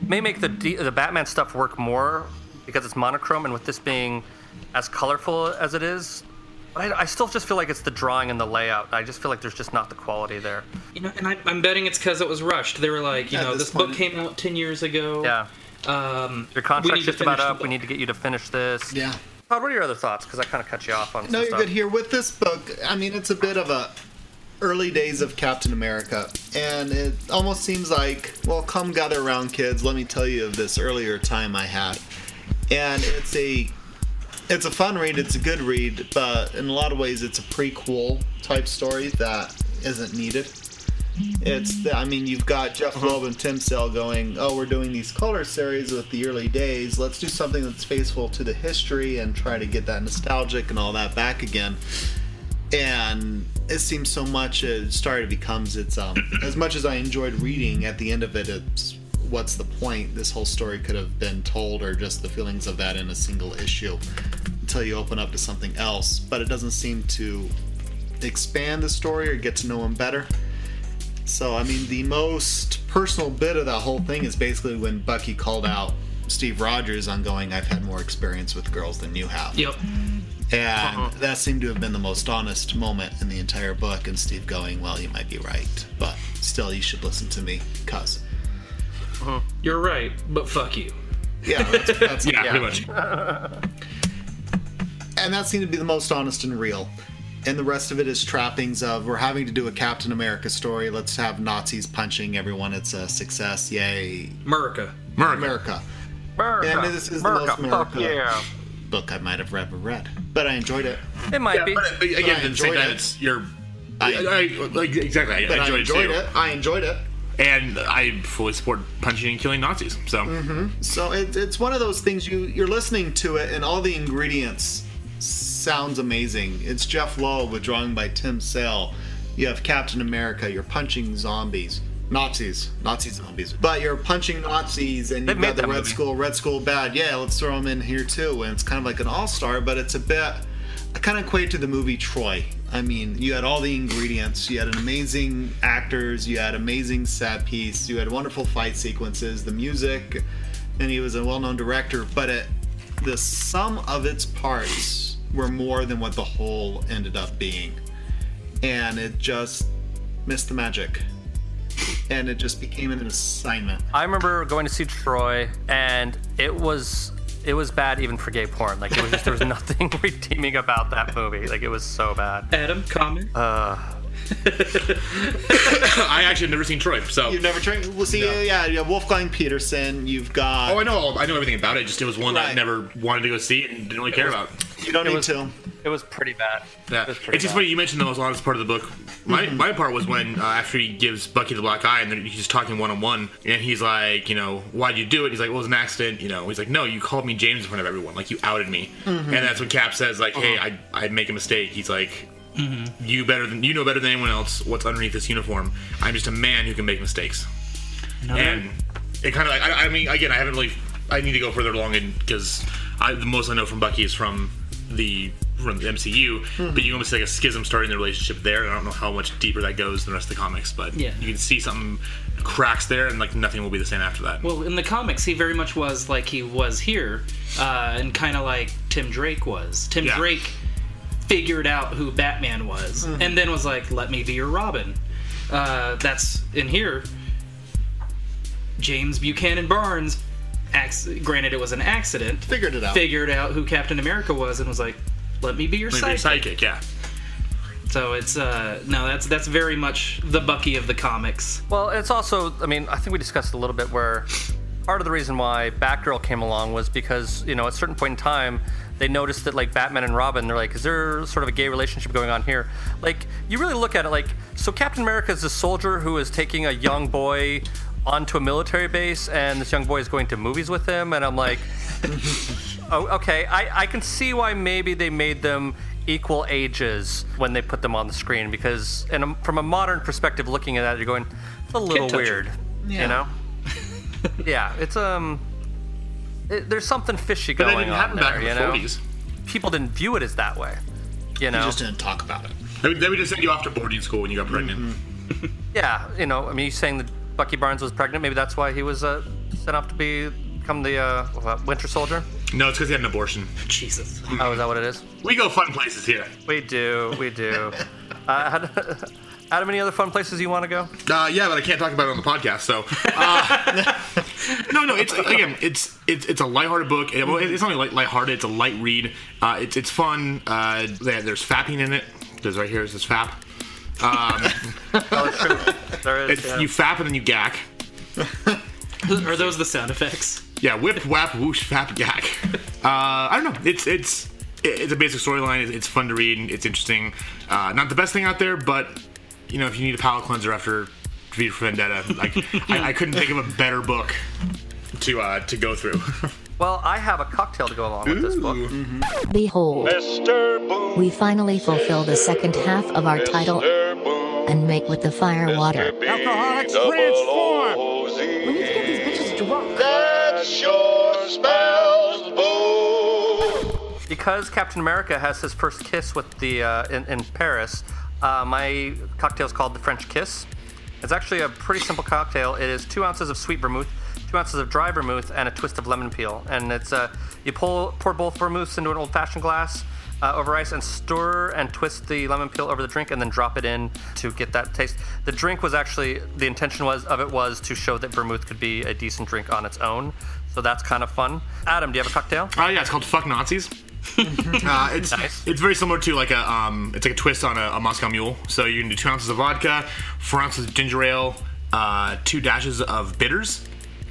[SPEAKER 9] may make the the Batman stuff work more because it's monochrome, and with this being as colorful as it is, I, I still just feel like it's the drawing and the layout. I just feel like there's just not the quality there.
[SPEAKER 12] You know, and I, I'm betting it's because it was rushed. They were like, you
[SPEAKER 11] At
[SPEAKER 12] know,
[SPEAKER 11] this
[SPEAKER 12] this, book came out ten years ago.
[SPEAKER 9] Yeah,
[SPEAKER 12] Um,
[SPEAKER 9] your contract's just about up. We need to get you to finish this.
[SPEAKER 11] Yeah.
[SPEAKER 9] Todd, what are your other thoughts? Because I kind of cut you off on stuff.
[SPEAKER 11] No,
[SPEAKER 9] some
[SPEAKER 11] you're
[SPEAKER 9] stuff.
[SPEAKER 11] good here. With this book, I mean, it's a bit of a early days of Captain America, and it almost seems like, well, come gather around, kids. Let me tell you of this earlier time I had, and it's a it's a fun read. It's a good read, but in a lot of ways, it's a prequel type story that isn't needed. It's, the, I mean, you've got Jeph Loeb and Tim Sale going, oh, we're doing these color series with the early days. Let's do something that's faithful to the history and try to get that nostalgic and all that back again. And it seems so much it started becomes it's um <clears throat> as much as I enjoyed reading at the end of it it's what's the point this whole story could have been told or just the feelings of that in a single issue until you open up to something else but it doesn't seem to expand the story or get to know him better so I mean the most personal bit of that whole thing is basically when Bucky called out Steve Rogers on going I've had more experience with girls than you have
[SPEAKER 12] Yep.
[SPEAKER 11] and uh-huh. that seemed to have been the most honest moment in the entire book. And Steve going, Well, you might be right, but still, you should listen to me, cuz. Uh-huh.
[SPEAKER 12] You're right, but fuck you.
[SPEAKER 11] Yeah, that's, that's <laughs>
[SPEAKER 10] yeah, pretty much. <laughs>
[SPEAKER 11] And that seemed to be the most honest and real. And the rest of it is trappings of we're having to do a Captain America story. Let's have Nazis punching everyone. It's a success. Yay.
[SPEAKER 12] America.
[SPEAKER 11] America.
[SPEAKER 9] America,
[SPEAKER 11] And this is the most
[SPEAKER 9] fuck
[SPEAKER 11] America
[SPEAKER 9] yeah.
[SPEAKER 11] book I might have ever read. But I enjoyed it.
[SPEAKER 9] It might
[SPEAKER 10] Yeah,
[SPEAKER 9] be.
[SPEAKER 10] but, but again,
[SPEAKER 11] I
[SPEAKER 10] at the same
[SPEAKER 11] enjoyed
[SPEAKER 10] time,
[SPEAKER 11] it.
[SPEAKER 10] it's you're.
[SPEAKER 11] I-
[SPEAKER 10] I, I, like exactly. I,
[SPEAKER 11] But
[SPEAKER 10] I
[SPEAKER 11] I
[SPEAKER 10] enjoyed,
[SPEAKER 11] enjoyed
[SPEAKER 10] it,
[SPEAKER 11] it. I enjoyed it.
[SPEAKER 10] and I fully support punching and killing Nazis. So mm-hmm.
[SPEAKER 11] So it, it's one of those things you you're listening to it and all the ingredients sounds amazing. It's Jeph Loeb with drawing by Tim Sale. You have Captain America. You're punching zombies, Nazis, Nazi zombies. But you're punching Nazis and you've got the Red
[SPEAKER 9] movie.
[SPEAKER 11] Skull, Red Skull bad. Yeah, let's throw them in here too. And it's kind of like an all star, but it's a bit. I kind of equate to the movie Troy. I mean, you had all the ingredients. You had an amazing actors. You had amazing set piece. You had wonderful fight sequences. The music, and he was a well-known director. But it, the sum of its parts were more than what the whole ended up being, and it just missed the magic. and it just became an assignment.
[SPEAKER 9] I remember going to see Troy, and it was it was bad even for gay porn. Like it was just there was <laughs> nothing redeeming about that movie. Like it was so bad.
[SPEAKER 12] Adam, comment.
[SPEAKER 9] Uh, <laughs>
[SPEAKER 10] I actually have never seen Troy, so
[SPEAKER 11] You've never tried. Well, see, yeah, you have Wolfgang Petersen. You've got.
[SPEAKER 10] Oh, I know. I know everything about it. Just it was one that I
[SPEAKER 11] Right.
[SPEAKER 10] never wanted to go see and didn't really care about.
[SPEAKER 11] You don't
[SPEAKER 9] It
[SPEAKER 11] need
[SPEAKER 9] was-
[SPEAKER 11] to.
[SPEAKER 9] it was pretty bad.
[SPEAKER 10] Yeah,
[SPEAKER 9] It was pretty
[SPEAKER 10] it's just
[SPEAKER 9] bad.
[SPEAKER 10] funny you mentioned the most honest part of the book. My
[SPEAKER 11] Mm-hmm.
[SPEAKER 10] my part was when uh, after he gives Bucky the black eye and then he's just talking one on one, and he's like, you know, why'd you do it? He's like, well, it was an accident. You know, he's like, no, you called me James in front of everyone, like you outed me,
[SPEAKER 11] Mhm.
[SPEAKER 10] and that's when Cap says like, hey,
[SPEAKER 11] Uh-huh.
[SPEAKER 10] I I make a mistake. He's like. You better than you know better than anyone else what's underneath this uniform. I'm just a man who can make mistakes, and it kind of like I, I mean again I haven't really I need to go further along in because I the most I know from Bucky is from the from the MCU, but you almost see like a schism starting the relationship there. And I don't know how much deeper that goes than the rest of the comics, but
[SPEAKER 12] Yeah.
[SPEAKER 10] you can see something cracks there, and like nothing will be the same after that.
[SPEAKER 12] Well, in the comics, he very much was like he was here, uh, and kind of like Tim Drake was. Tim
[SPEAKER 10] Yeah.
[SPEAKER 12] Drake figured out who Batman was,
[SPEAKER 11] Mhm.
[SPEAKER 12] and then was like, "Let me be your Robin." Uh, that's in here. James Buchanan Barnes, acc- granted it was an accident,
[SPEAKER 11] figured it out.
[SPEAKER 12] Figured out who Captain America was, and was like, "Let me be your
[SPEAKER 10] Maybe your
[SPEAKER 12] sidekick."
[SPEAKER 10] sidekick, yeah.
[SPEAKER 12] So it's uh no, that's that's very much the Bucky of the comics.
[SPEAKER 9] Well, it's also, I mean, I think we discussed a little bit where part of the reason why Batgirl came along was because, you know, at a certain point in time, they noticed that, like, Batman and Robin, they're like, is there sort of a gay relationship going on here? Like, you really look at it like, so Captain America is a soldier who is taking a young boy onto a military base, and this young boy is going to movies with him, and I'm like, <laughs> oh, okay, I, I can see why maybe they made them equal ages when they put them on the screen because in a, from a modern perspective looking at that you're going it's a little weird
[SPEAKER 11] Yeah.
[SPEAKER 9] you know <laughs> yeah it's um it, there's something fishy
[SPEAKER 10] But that
[SPEAKER 9] going
[SPEAKER 10] didn't
[SPEAKER 9] on
[SPEAKER 10] happen
[SPEAKER 9] there
[SPEAKER 10] back in
[SPEAKER 9] you
[SPEAKER 10] the
[SPEAKER 9] know
[SPEAKER 10] 40s.
[SPEAKER 9] people didn't view it as that way you know
[SPEAKER 11] You just didn't talk about it.
[SPEAKER 10] They would, they would just send you off to boarding school when you got pregnant.
[SPEAKER 11] Mm-hmm. <laughs>
[SPEAKER 9] yeah you know i mean you saying that bucky barnes was pregnant maybe that's why he was uh, sent off to be become the uh, winter soldier
[SPEAKER 10] No, it's because he had an abortion.
[SPEAKER 12] Jesus.
[SPEAKER 9] oh is that what it is
[SPEAKER 10] We go fun places here.
[SPEAKER 9] we do we do <laughs> uh, Ad- adam any other fun places you want to go
[SPEAKER 10] Uh, yeah, but I can't talk about it on the podcast. So, uh, <laughs> no, no. It's again, it's it's it's a lighthearted book. It- well, it's not light, lighthearted. It's a light read. Uh, it's it's fun. Uh, there's fapping in it. There's right here. It says fap. Um, <laughs>
[SPEAKER 9] there is
[SPEAKER 10] it's,
[SPEAKER 9] yeah.
[SPEAKER 10] You fap and then you gack. <laughs>
[SPEAKER 12] Are those the sound effects?
[SPEAKER 10] Yeah, whip, whap, whoosh, fap, gack. Uh, I don't know. It's it's it's a basic storyline. It's, it's fun to read. It's interesting. Uh, not the best thing out there, but you know, if you need a palate cleanser after V for Vendetta, like I, I couldn't think of a better book to uh, to go through. <laughs>
[SPEAKER 9] Well, I have a cocktail to go along with this book.
[SPEAKER 1] Behold, we finally fulfill the second half of our title and make with the fire water.
[SPEAKER 2] Alcoholics transform!
[SPEAKER 1] We need to get these bitches drunk.
[SPEAKER 2] That sure smells boo!
[SPEAKER 9] Because Captain America has his first kiss with the uh, in, in Paris, uh, my cocktail is called the French Kiss. It's actually a pretty simple cocktail. It is two ounces of sweet vermouth, two ounces of dry vermouth, and a twist of lemon peel. And it's uh, you pull pour both vermouths into an old-fashioned glass uh, over ice and stir and twist the lemon peel over the drink, and then drop it in to get that taste. The drink was actually the intention was of it was to show that vermouth could be a decent drink on its own. So that's kind of fun. Adam, do you have a cocktail?
[SPEAKER 10] Oh yeah, it's called Fuck Nazis. <laughs> uh, it's it's very similar to like a um, it's like a twist on a, a Moscow Mule. So you can do two ounces of vodka, four ounces of ginger ale, uh, two dashes of bitters,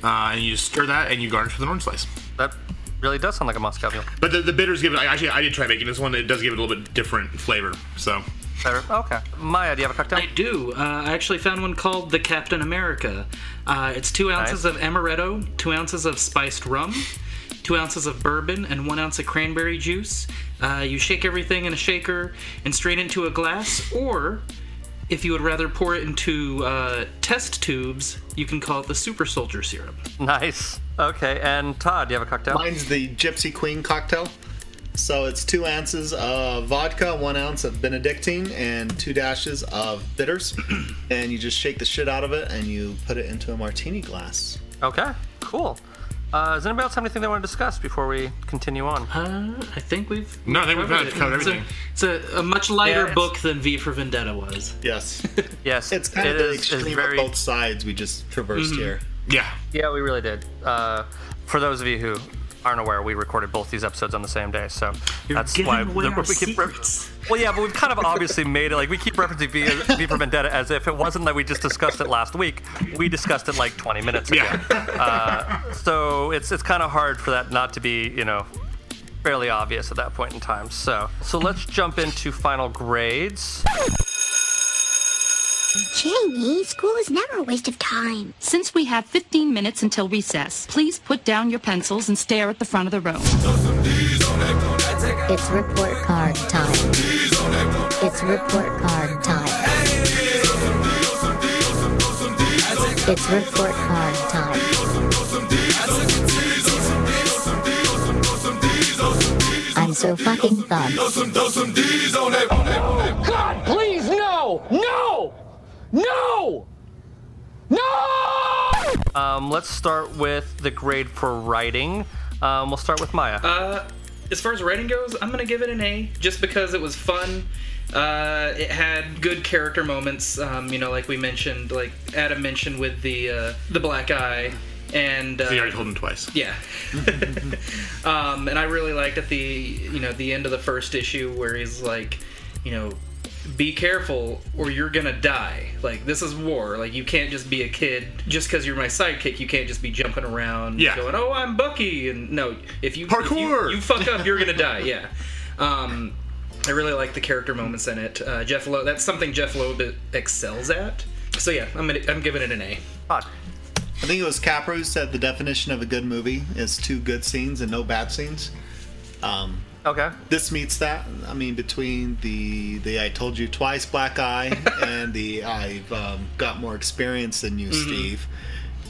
[SPEAKER 10] uh, and you just stir that and you garnish with an orange slice.
[SPEAKER 9] That really does sound like a Moscow Mule.
[SPEAKER 10] But the, the bitters give it. Actually, I did try making this one. It does give it a little bit different flavor. So
[SPEAKER 9] Okay. Maya, do you have a cocktail?
[SPEAKER 12] I do. Uh, I actually found one called the Captain America. Uh, it's two ounces
[SPEAKER 9] Nice.
[SPEAKER 12] of amaretto, two ounces of spiced rum, two ounces of bourbon, and one ounce of cranberry juice. Uh, you shake everything in a shaker and strain into a glass, or if you would rather pour it into uh, test tubes, you can call it the Super Soldier Syrup.
[SPEAKER 9] Nice. Okay, and Todd, do you have a cocktail?
[SPEAKER 11] Mine's the Gypsy Queen cocktail. So it's two ounces of vodka, one ounce of Benedictine, and two dashes of bitters. <clears throat> and you just shake the shit out of it and you put it into a martini glass.
[SPEAKER 9] Okay, cool. Uh, does anybody else have anything they want to discuss before we continue on?
[SPEAKER 12] Uh, I think we've.
[SPEAKER 10] No, I think we've
[SPEAKER 12] covered
[SPEAKER 10] got- covered
[SPEAKER 12] It's a-
[SPEAKER 10] everything.
[SPEAKER 12] It's a, a much lighter
[SPEAKER 9] Yeah,
[SPEAKER 12] book than V for Vendetta was.
[SPEAKER 11] Yes. <laughs>
[SPEAKER 9] Yes,
[SPEAKER 11] It's kind
[SPEAKER 9] it
[SPEAKER 11] of the
[SPEAKER 9] is- is
[SPEAKER 11] extreme
[SPEAKER 9] very
[SPEAKER 11] of both sides we just traversed
[SPEAKER 12] Mhm.
[SPEAKER 11] here.
[SPEAKER 10] Yeah.
[SPEAKER 9] Yeah, we really did. Uh, for those of you who aren't aware, we recorded both these episodes on the same day, so that's why
[SPEAKER 12] our
[SPEAKER 9] we keep. Re- well, yeah, but we've kind of obviously made it like we keep referencing V, v for Vendetta as if it wasn't that we just discussed it last week. We discussed it like 20 minutes ago. Uh, so it's it's kind of hard for that not to be you know fairly obvious at that point in time. So so let's jump into final grades.
[SPEAKER 15] Jamie, school is never a waste of time.
[SPEAKER 16] Since we have 15 minutes until recess, please put down your pencils and stare at the front of the room.
[SPEAKER 1] It's report card time. It's report card time. It's report card time. I'm so fucking thumbed.
[SPEAKER 2] God, please, no! No! No! No!
[SPEAKER 9] Um, let's start with the grade for writing. Um, we'll start with Maya.
[SPEAKER 12] Uh, as far as writing goes, I'm gonna give it an A, just because it was fun. Uh, it had good character moments. Um, you know, like we mentioned, like Adam mentioned with the uh, the black eye, and uh,
[SPEAKER 10] So you already told him twice.
[SPEAKER 12] yeah. <laughs> um, and I really liked at the you know the end of the first issue where he's like, you know, be careful or you're gonna die. Like this is war. Like you can't just be a kid just because you're my sidekick. You can't just be jumping around
[SPEAKER 10] Yeah.
[SPEAKER 12] going, oh I'm Bucky. And no, if you if
[SPEAKER 10] Parkour!
[SPEAKER 12] you, you fuck up, you're gonna <laughs> die. Yeah. Um, I really like the character moments in it. Uh, Jeph Loeb. That's something Jeph Loeb excels at. So yeah, I'm gonna, I'm giving it an A.
[SPEAKER 9] Todd.
[SPEAKER 11] I think it was Capra who said the definition of a good movie is two good scenes and no bad scenes. Um,
[SPEAKER 9] okay.
[SPEAKER 11] This meets that. I mean, between the the I told you twice black eye <laughs> and the I've um, got more experience than you,
[SPEAKER 12] Mhm.
[SPEAKER 11] Steve.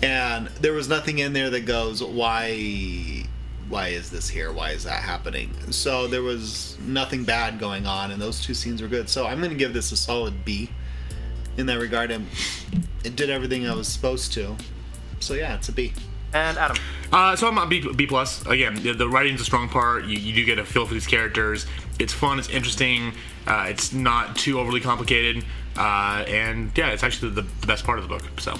[SPEAKER 11] And there was nothing in there that goes why why is this here? Why is that happening? So there was nothing bad going on, and those two scenes were good. So I'm going to give this a solid B in that regard. And it did everything I was supposed to. So yeah, it's a B.
[SPEAKER 9] And Adam.
[SPEAKER 10] Uh, so I'm B plus. Again, the, the writing's a strong part. You, you do get a feel for these characters. It's fun. It's interesting. Uh, it's not too overly complicated. Uh, and yeah, it's actually the, the best part of the book. So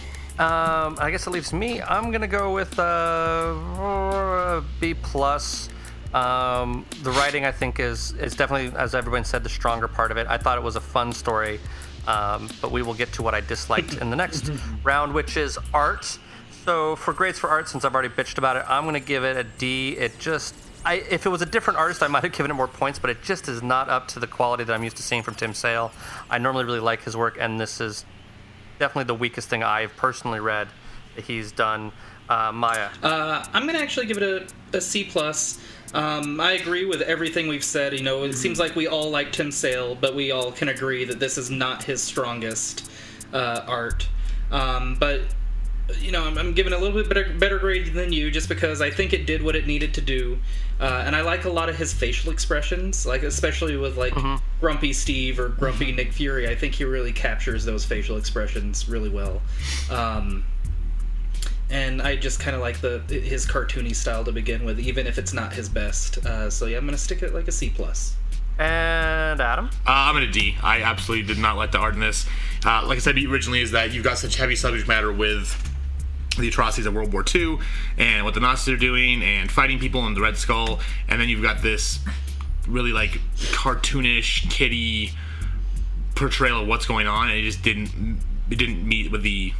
[SPEAKER 9] Um, I guess it leaves me. I'm gonna go with uh, B plus. Um, the writing, I think, is is definitely, as everyone said, the stronger part of it. I thought it was a fun story, um, but we will get to what I disliked in the next <laughs> round, which is art. So for grades for art, since I've already bitched about it, I'm gonna give it a D. It just I, if it was a different artist, I might have given it more points, but it just is not up to the quality that I'm used to seeing from Tim Sale. I normally really like his work, and this is definitely the weakest thing I've personally read that he's done. Uh, Maya.
[SPEAKER 12] Uh, I'm gonna actually give it a, a C plus. Um, I agree with everything we've said. You know, it seems like we all like Tim Sale, but we all can agree that this is not his strongest uh, art. Um, but you know, I'm, I'm giving a little bit better, better grade than you, just because I think it did what it needed to do, uh, and I like a lot of his facial expressions, like especially with like Grumpy Steve or Grumpy Nick Fury. I think he really captures those facial expressions really well. Um, and I just kind of like the his cartoony style to begin with, even if it's not his best. Uh, so yeah, I'm gonna stick it like a C plus.
[SPEAKER 9] And Adam.
[SPEAKER 10] Uh, I'm at a D. I absolutely did not like the art in this. Uh, like I said originally, is that you've got such heavy subject matter with the atrocities of World War II and what the Nazis are doing and fighting people in the Red Skull, and then you've got this really like cartoonish, kitty portrayal of what's going on, and it just didn't it didn't meet with the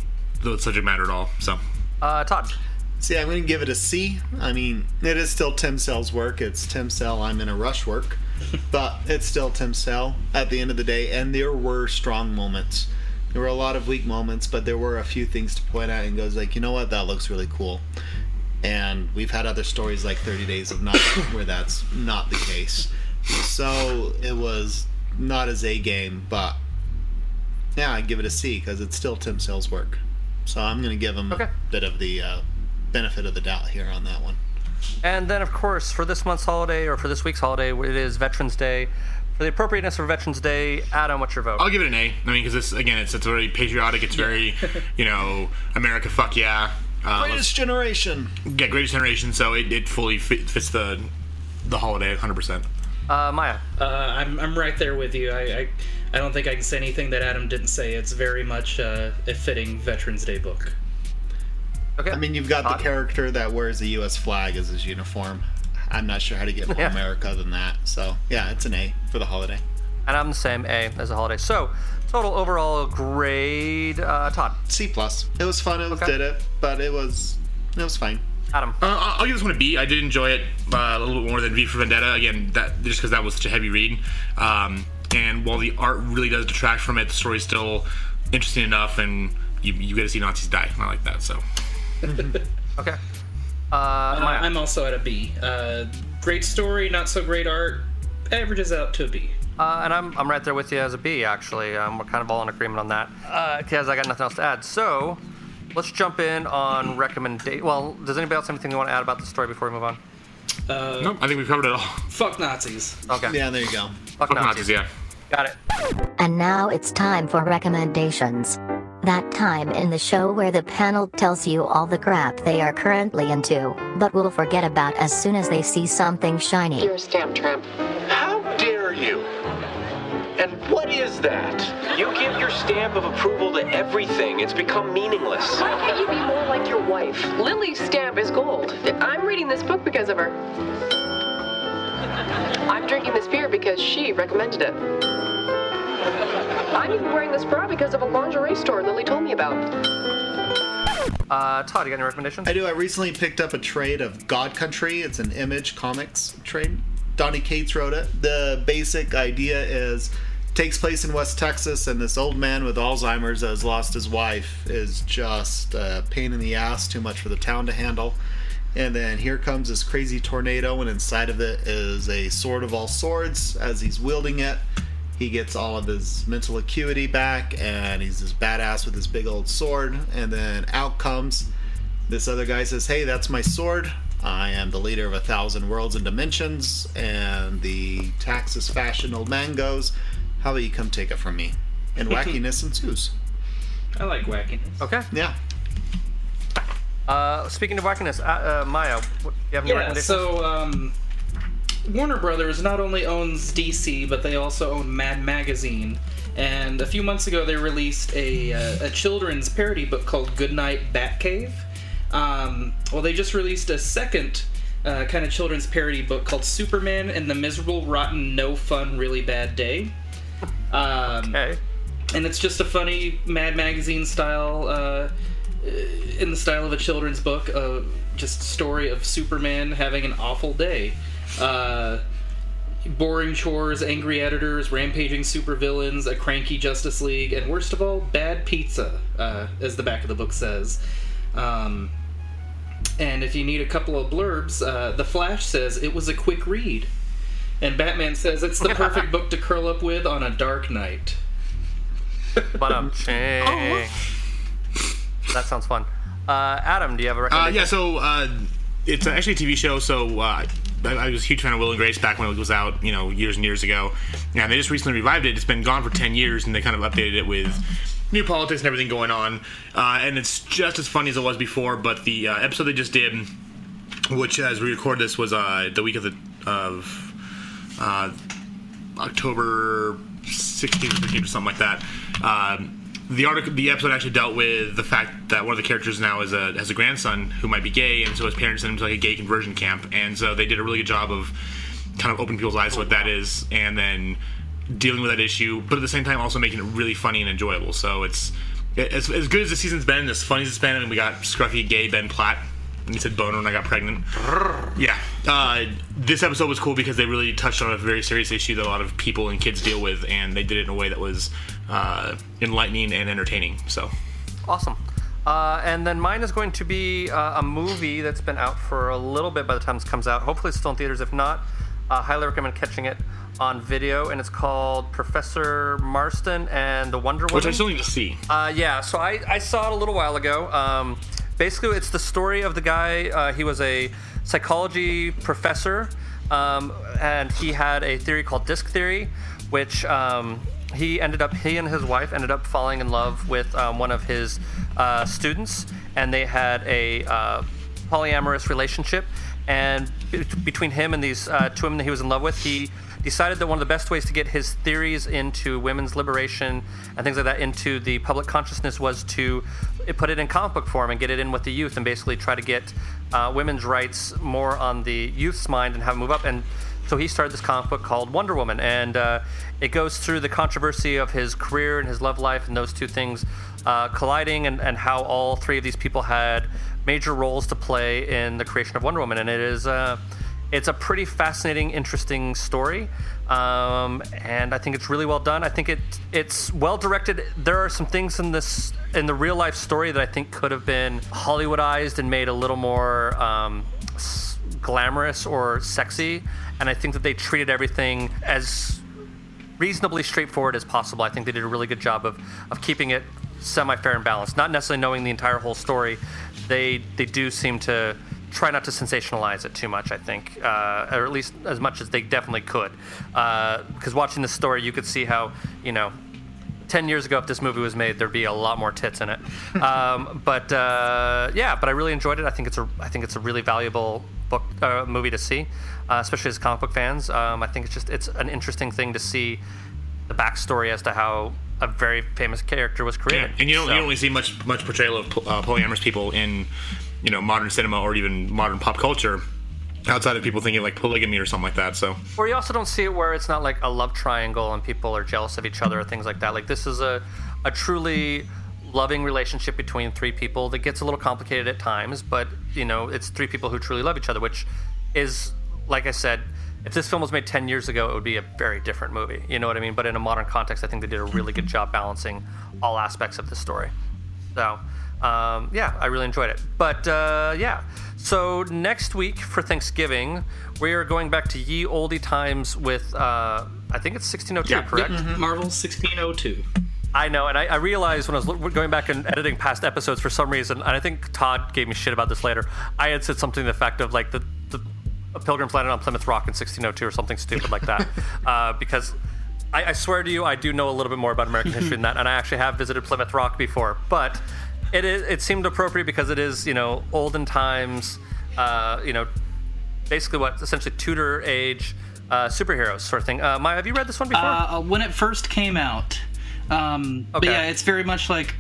[SPEAKER 10] the subject matter at all. So.
[SPEAKER 9] Uh, Todd.
[SPEAKER 11] See, I'm going to give it a C. I mean, it is still Tim Sale's work. It's Tim Sale. I'm in a rush work, <laughs> but it's still Tim Sale at the end of the day. And there were strong moments. There were a lot of weak moments, but there were a few things to point out and goes like, you know what, that looks really cool. And we've had other stories like 30 Days of Night <coughs> where that's not the case. So it was not as a game, but yeah, I'd give it a C because it's still Tim Sale's work. So I'm going to give him a bit of the uh, benefit of the doubt here on that one.
[SPEAKER 9] And then, of course, for this month's holiday or for this week's holiday, it is Veterans Day. For the appropriateness for Veterans Day, Adam, what's your vote?
[SPEAKER 10] I'll give it an A. I mean, because this again, it's it's very patriotic. It's very, you know, America, fuck yeah. Uh,
[SPEAKER 11] Greatest generation.
[SPEAKER 10] Yeah, Greatest Generation. So it, it fully fit, fits the the holiday 100. percent
[SPEAKER 9] Uh, Maya.
[SPEAKER 12] Uh, I'm, I'm right there with you. I, I I don't think I can say anything that Adam didn't say. It's very much uh, a fitting Veterans Day book.
[SPEAKER 9] Okay.
[SPEAKER 11] I mean, you've got the character that wears the U.S. flag as his uniform. I'm not sure how to get more
[SPEAKER 9] Yeah.
[SPEAKER 11] America than that. So yeah, it's an A for the holiday.
[SPEAKER 9] And I'm the same A as a holiday. So total overall grade, uh, Todd.
[SPEAKER 11] C plus. It was fun. It was, did it, but it was it was fine.
[SPEAKER 9] Adam.
[SPEAKER 10] Uh, I'll I'll give this one a B. I did enjoy it uh, a little bit more than V for Vendetta. Again, that just because that was such a heavy read. Um, and while the art really does detract from it, the story's still interesting enough, and you, you get to see Nazis die. I like that. So <laughs>
[SPEAKER 9] Okay. Uh,
[SPEAKER 12] Uh, I'm also at a B. Uh, great story, not so great art. Averages out to a B.
[SPEAKER 9] Uh, and I'm, I'm right there with you as a B, actually. Um, we're kind of all in agreement on that. Because I got nothing else to add. So, let's jump in on recommendation. Well, does anybody else have anything they want to add about the story before we move on?
[SPEAKER 12] Uh,
[SPEAKER 10] nope, I think we've covered it all.
[SPEAKER 12] Fuck Nazis.
[SPEAKER 9] Okay.
[SPEAKER 11] Yeah, there you go.
[SPEAKER 9] Fuck,
[SPEAKER 10] Fuck
[SPEAKER 9] Nazis.
[SPEAKER 10] Nazis, yeah.
[SPEAKER 9] Got it.
[SPEAKER 1] And now it's time for recommendations. That time in the show where the panel tells you all the crap they are currently into, but will forget about as soon as they see something shiny.
[SPEAKER 17] You're a stamp tramp. How dare you? And what is that? You give your stamp of approval to everything. It's become meaningless.
[SPEAKER 18] Why can't you be more like your wife? Lily's stamp is gold. I'm reading this book because of her. I'm drinking this beer because she recommended it. I'm even wearing this bra because of a lingerie store Lily told me about.
[SPEAKER 9] Uh, Todd, you got any recommendations?
[SPEAKER 11] I do. I recently picked up a trade of God Country. It's an Image Comics trade. Donny Cates wrote it. The basic idea is takes place in West Texas, and this old man with Alzheimer's that has lost his wife is just a pain in the ass, too much for the town to handle. And then here comes this crazy tornado, and inside of it is a sword of all swords. As he's wielding it, he gets all of his mental acuity back, and he's this badass with his big old sword. And then out comes this other guy says, Hey, that's my sword. I am the leader of a thousand worlds and dimensions. And the Texas fashion old man goes, How about you come take it from me? And <laughs> wackiness ensues.
[SPEAKER 12] I like wackiness.
[SPEAKER 9] Okay.
[SPEAKER 11] Yeah.
[SPEAKER 9] Uh, speaking of wackiness, uh, uh, Maya, what, you have any
[SPEAKER 12] Yeah,
[SPEAKER 9] recommendations?
[SPEAKER 12] so um, Warner Brothers not only owns DC, but they also own Mad Magazine. And a few months ago, they released a, uh, a children's parody book called Goodnight Batcave. Um, well, they just released a second uh, kind of children's parody book called Superman and the Miserable, Rotten, No Fun, Really Bad Day. Um,
[SPEAKER 9] okay.
[SPEAKER 12] And it's just a funny Mad Magazine style, uh, in the style of a children's book, uh, just story of Superman having an awful day. Uh, boring chores, angry editors, rampaging supervillains, a cranky Justice League, and worst of all, bad pizza, uh, as the back of the book says. Um, and if you need a couple of blurbs, uh, The Flash says it was a quick read. And Batman says it's the perfect book to curl up with on a dark night.
[SPEAKER 9] But um, ching. That sounds fun. Uh, Adam, do you have a
[SPEAKER 10] Uh,
[SPEAKER 9] recommendation?
[SPEAKER 10] yeah, so uh, it's actually a TV show. So uh, I, was a huge fan of Will and Grace back when it was out, you know, years and years ago. And they just recently revived it. It's been gone for 10 years, and they kind of updated it with new politics and everything going on. Uh, and it's just as funny as it was before. But the uh, episode they just did, which as we record this was uh, the week of the of uh, October 16th or 15th or something like that. Um, the article, the episode actually dealt with the fact that one of the characters now is a has a grandson who might be gay, and so his parents sent him to like a gay conversion camp, and so they did a really good job of kind of opening people's eyes to what that is, and then dealing with that issue, but at the same time also making it really funny and enjoyable. So it's as, as good as the season's been, as funny as it's been, and we got scruffy gay Ben Platt. And he said boner when I got pregnant. Yeah. Uh, this episode was cool because they really touched on a very serious issue that a lot of people and kids deal with, and they did it in a way that was uh, enlightening and entertaining. So,
[SPEAKER 9] Awesome. Uh, and then mine is going to be uh, a movie that's been out for a little bit by the time this comes out. Hopefully, it's still in theaters. If not, uh, highly recommend catching it on video. And it's called Professor Marston and the Wonder Woman.
[SPEAKER 10] which I still need to see.
[SPEAKER 9] Uh, yeah, so I, I saw it a little while ago. Um, basically, it's the story of the guy. Uh, he was a psychology professor, um, and he had a theory called DISC theory, which um, he ended up he and his wife ended up falling in love with um, one of his uh, students, and they had a uh, polyamorous relationship. And be- between him and these uh, two women that he was in love with, he decided that one of the best ways to get his theories into women's liberation and things like that into the public consciousness was to put it in comic book form and get it in with the youth and basically try to get uh, women's rights more on the youth's mind and have them move up. And so he started this comic book called Wonder Woman, and uh, it goes through the controversy of his career and his love life and those two things uh, colliding, and, and how all three of these people had major roles to play in the creation of Wonder Woman. And it is uh, it's a pretty fascinating, interesting story, um, and I think it's really well done. I think it it's well directed. There are some things in this in the real life story that I think could have been Hollywoodized and made a little more. Um, glamorous or sexy and i think that they treated everything as reasonably straightforward as possible i think they did a really good job of, of keeping it semi-fair and balanced not necessarily knowing the entire whole story they they do seem to try not to sensationalize it too much i think uh, or at least as much as they definitely could because watching this story you could see how you know 10 years ago, if this movie was made, there'd be a lot more tits in it. <laughs> Um, but uh, yeah, but I really enjoyed it. I think it's a, I think it's a really valuable book uh, movie to see, uh, especially as comic book fans. Um, I think it's just it's an interesting thing to see the backstory as to how a very famous character was
[SPEAKER 10] Yeah,
[SPEAKER 9] created.
[SPEAKER 10] and you don't
[SPEAKER 9] So-
[SPEAKER 10] you don't really see much much portrayal of uh, polyamorous people in you know modern cinema or even modern pop culture outside of people thinking like polygamy or something like that. So
[SPEAKER 9] Or you also don't see it where it's not like a love triangle and people are jealous of each other or things like that. Like this is a, a truly loving relationship between three people that gets a little complicated at times, but you know, it's three people who truly love each other, which is like I said, if this film was made 10 years ago, it would be a very different movie. You know what I mean? But in a modern context, I think they did a really good job balancing all aspects of the story. So, um, yeah, I really enjoyed it. But uh, yeah, so next week for Thanksgiving, we are going back to ye oldie times with, uh, I think it's 1602, correct?
[SPEAKER 12] Marvel 1602.
[SPEAKER 9] I know, and I, I realized when I was going back and editing past episodes for some reason, and I think Todd gave me shit about this later. I had said something to the effect of like the, the a Pilgrim's landed on Plymouth Rock in 1602 or something stupid like that, <laughs> uh, because I, I swear to you, I do know a little bit more about American history than that, and I actually have visited Plymouth Rock before. But it is it seemed appropriate because it is you know olden times, uh, you know, basically what essentially Tudor age uh, superheroes sort of thing. Uh, Maya, have you read this one before?
[SPEAKER 12] Uh, when it first came out. Um, But
[SPEAKER 9] Okay.
[SPEAKER 12] yeah, it's very much like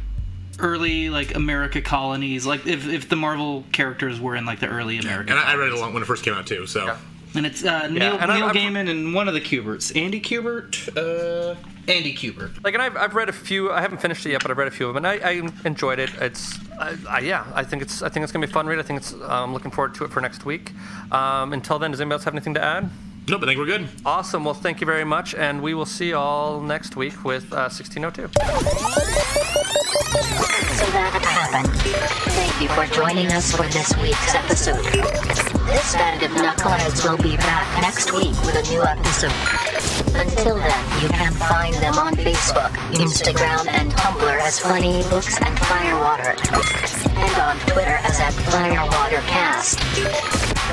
[SPEAKER 12] early like America colonies. Like if, if the Marvel characters were in like the early America.
[SPEAKER 10] and I, I read it along when it first came out too. So
[SPEAKER 12] And it's uh, Neil,
[SPEAKER 9] and I've-
[SPEAKER 12] Neil
[SPEAKER 9] I've-
[SPEAKER 12] Gaiman and one of the Kuberts. Andy Kubert? Uh, Andy Kubert.
[SPEAKER 9] Like, and I've, I've read a few. I haven't finished it yet, but I've read a few of them, and I, I enjoyed it. It's, I, I, yeah, I think it's, I think it's gonna be a fun read. I think it's, I'm looking forward to it for next week. Um, until then, does anybody else have anything to add?
[SPEAKER 10] Nope, I think we're good.
[SPEAKER 9] Awesome. Well, thank you very much, and we will see you all next week with uh, 1602.
[SPEAKER 1] Thank you for joining us for this week's episode. This band of knuckleheads will be back next week with a new episode. Until then, you can find them on Facebook, Instagram, and Tumblr as Funny Books and Firewater, and on Twitter as at FirewaterCast.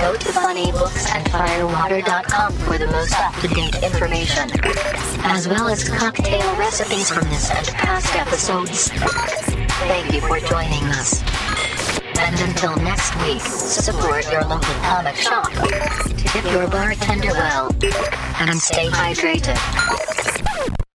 [SPEAKER 1] Go to funnybooksandfirewater.com for the most up-to-date information, as well as cocktail recipes from this and past episodes. Thank you for joining us. And until next week, support your local comic shop, tip your bartender well, and stay hydrated.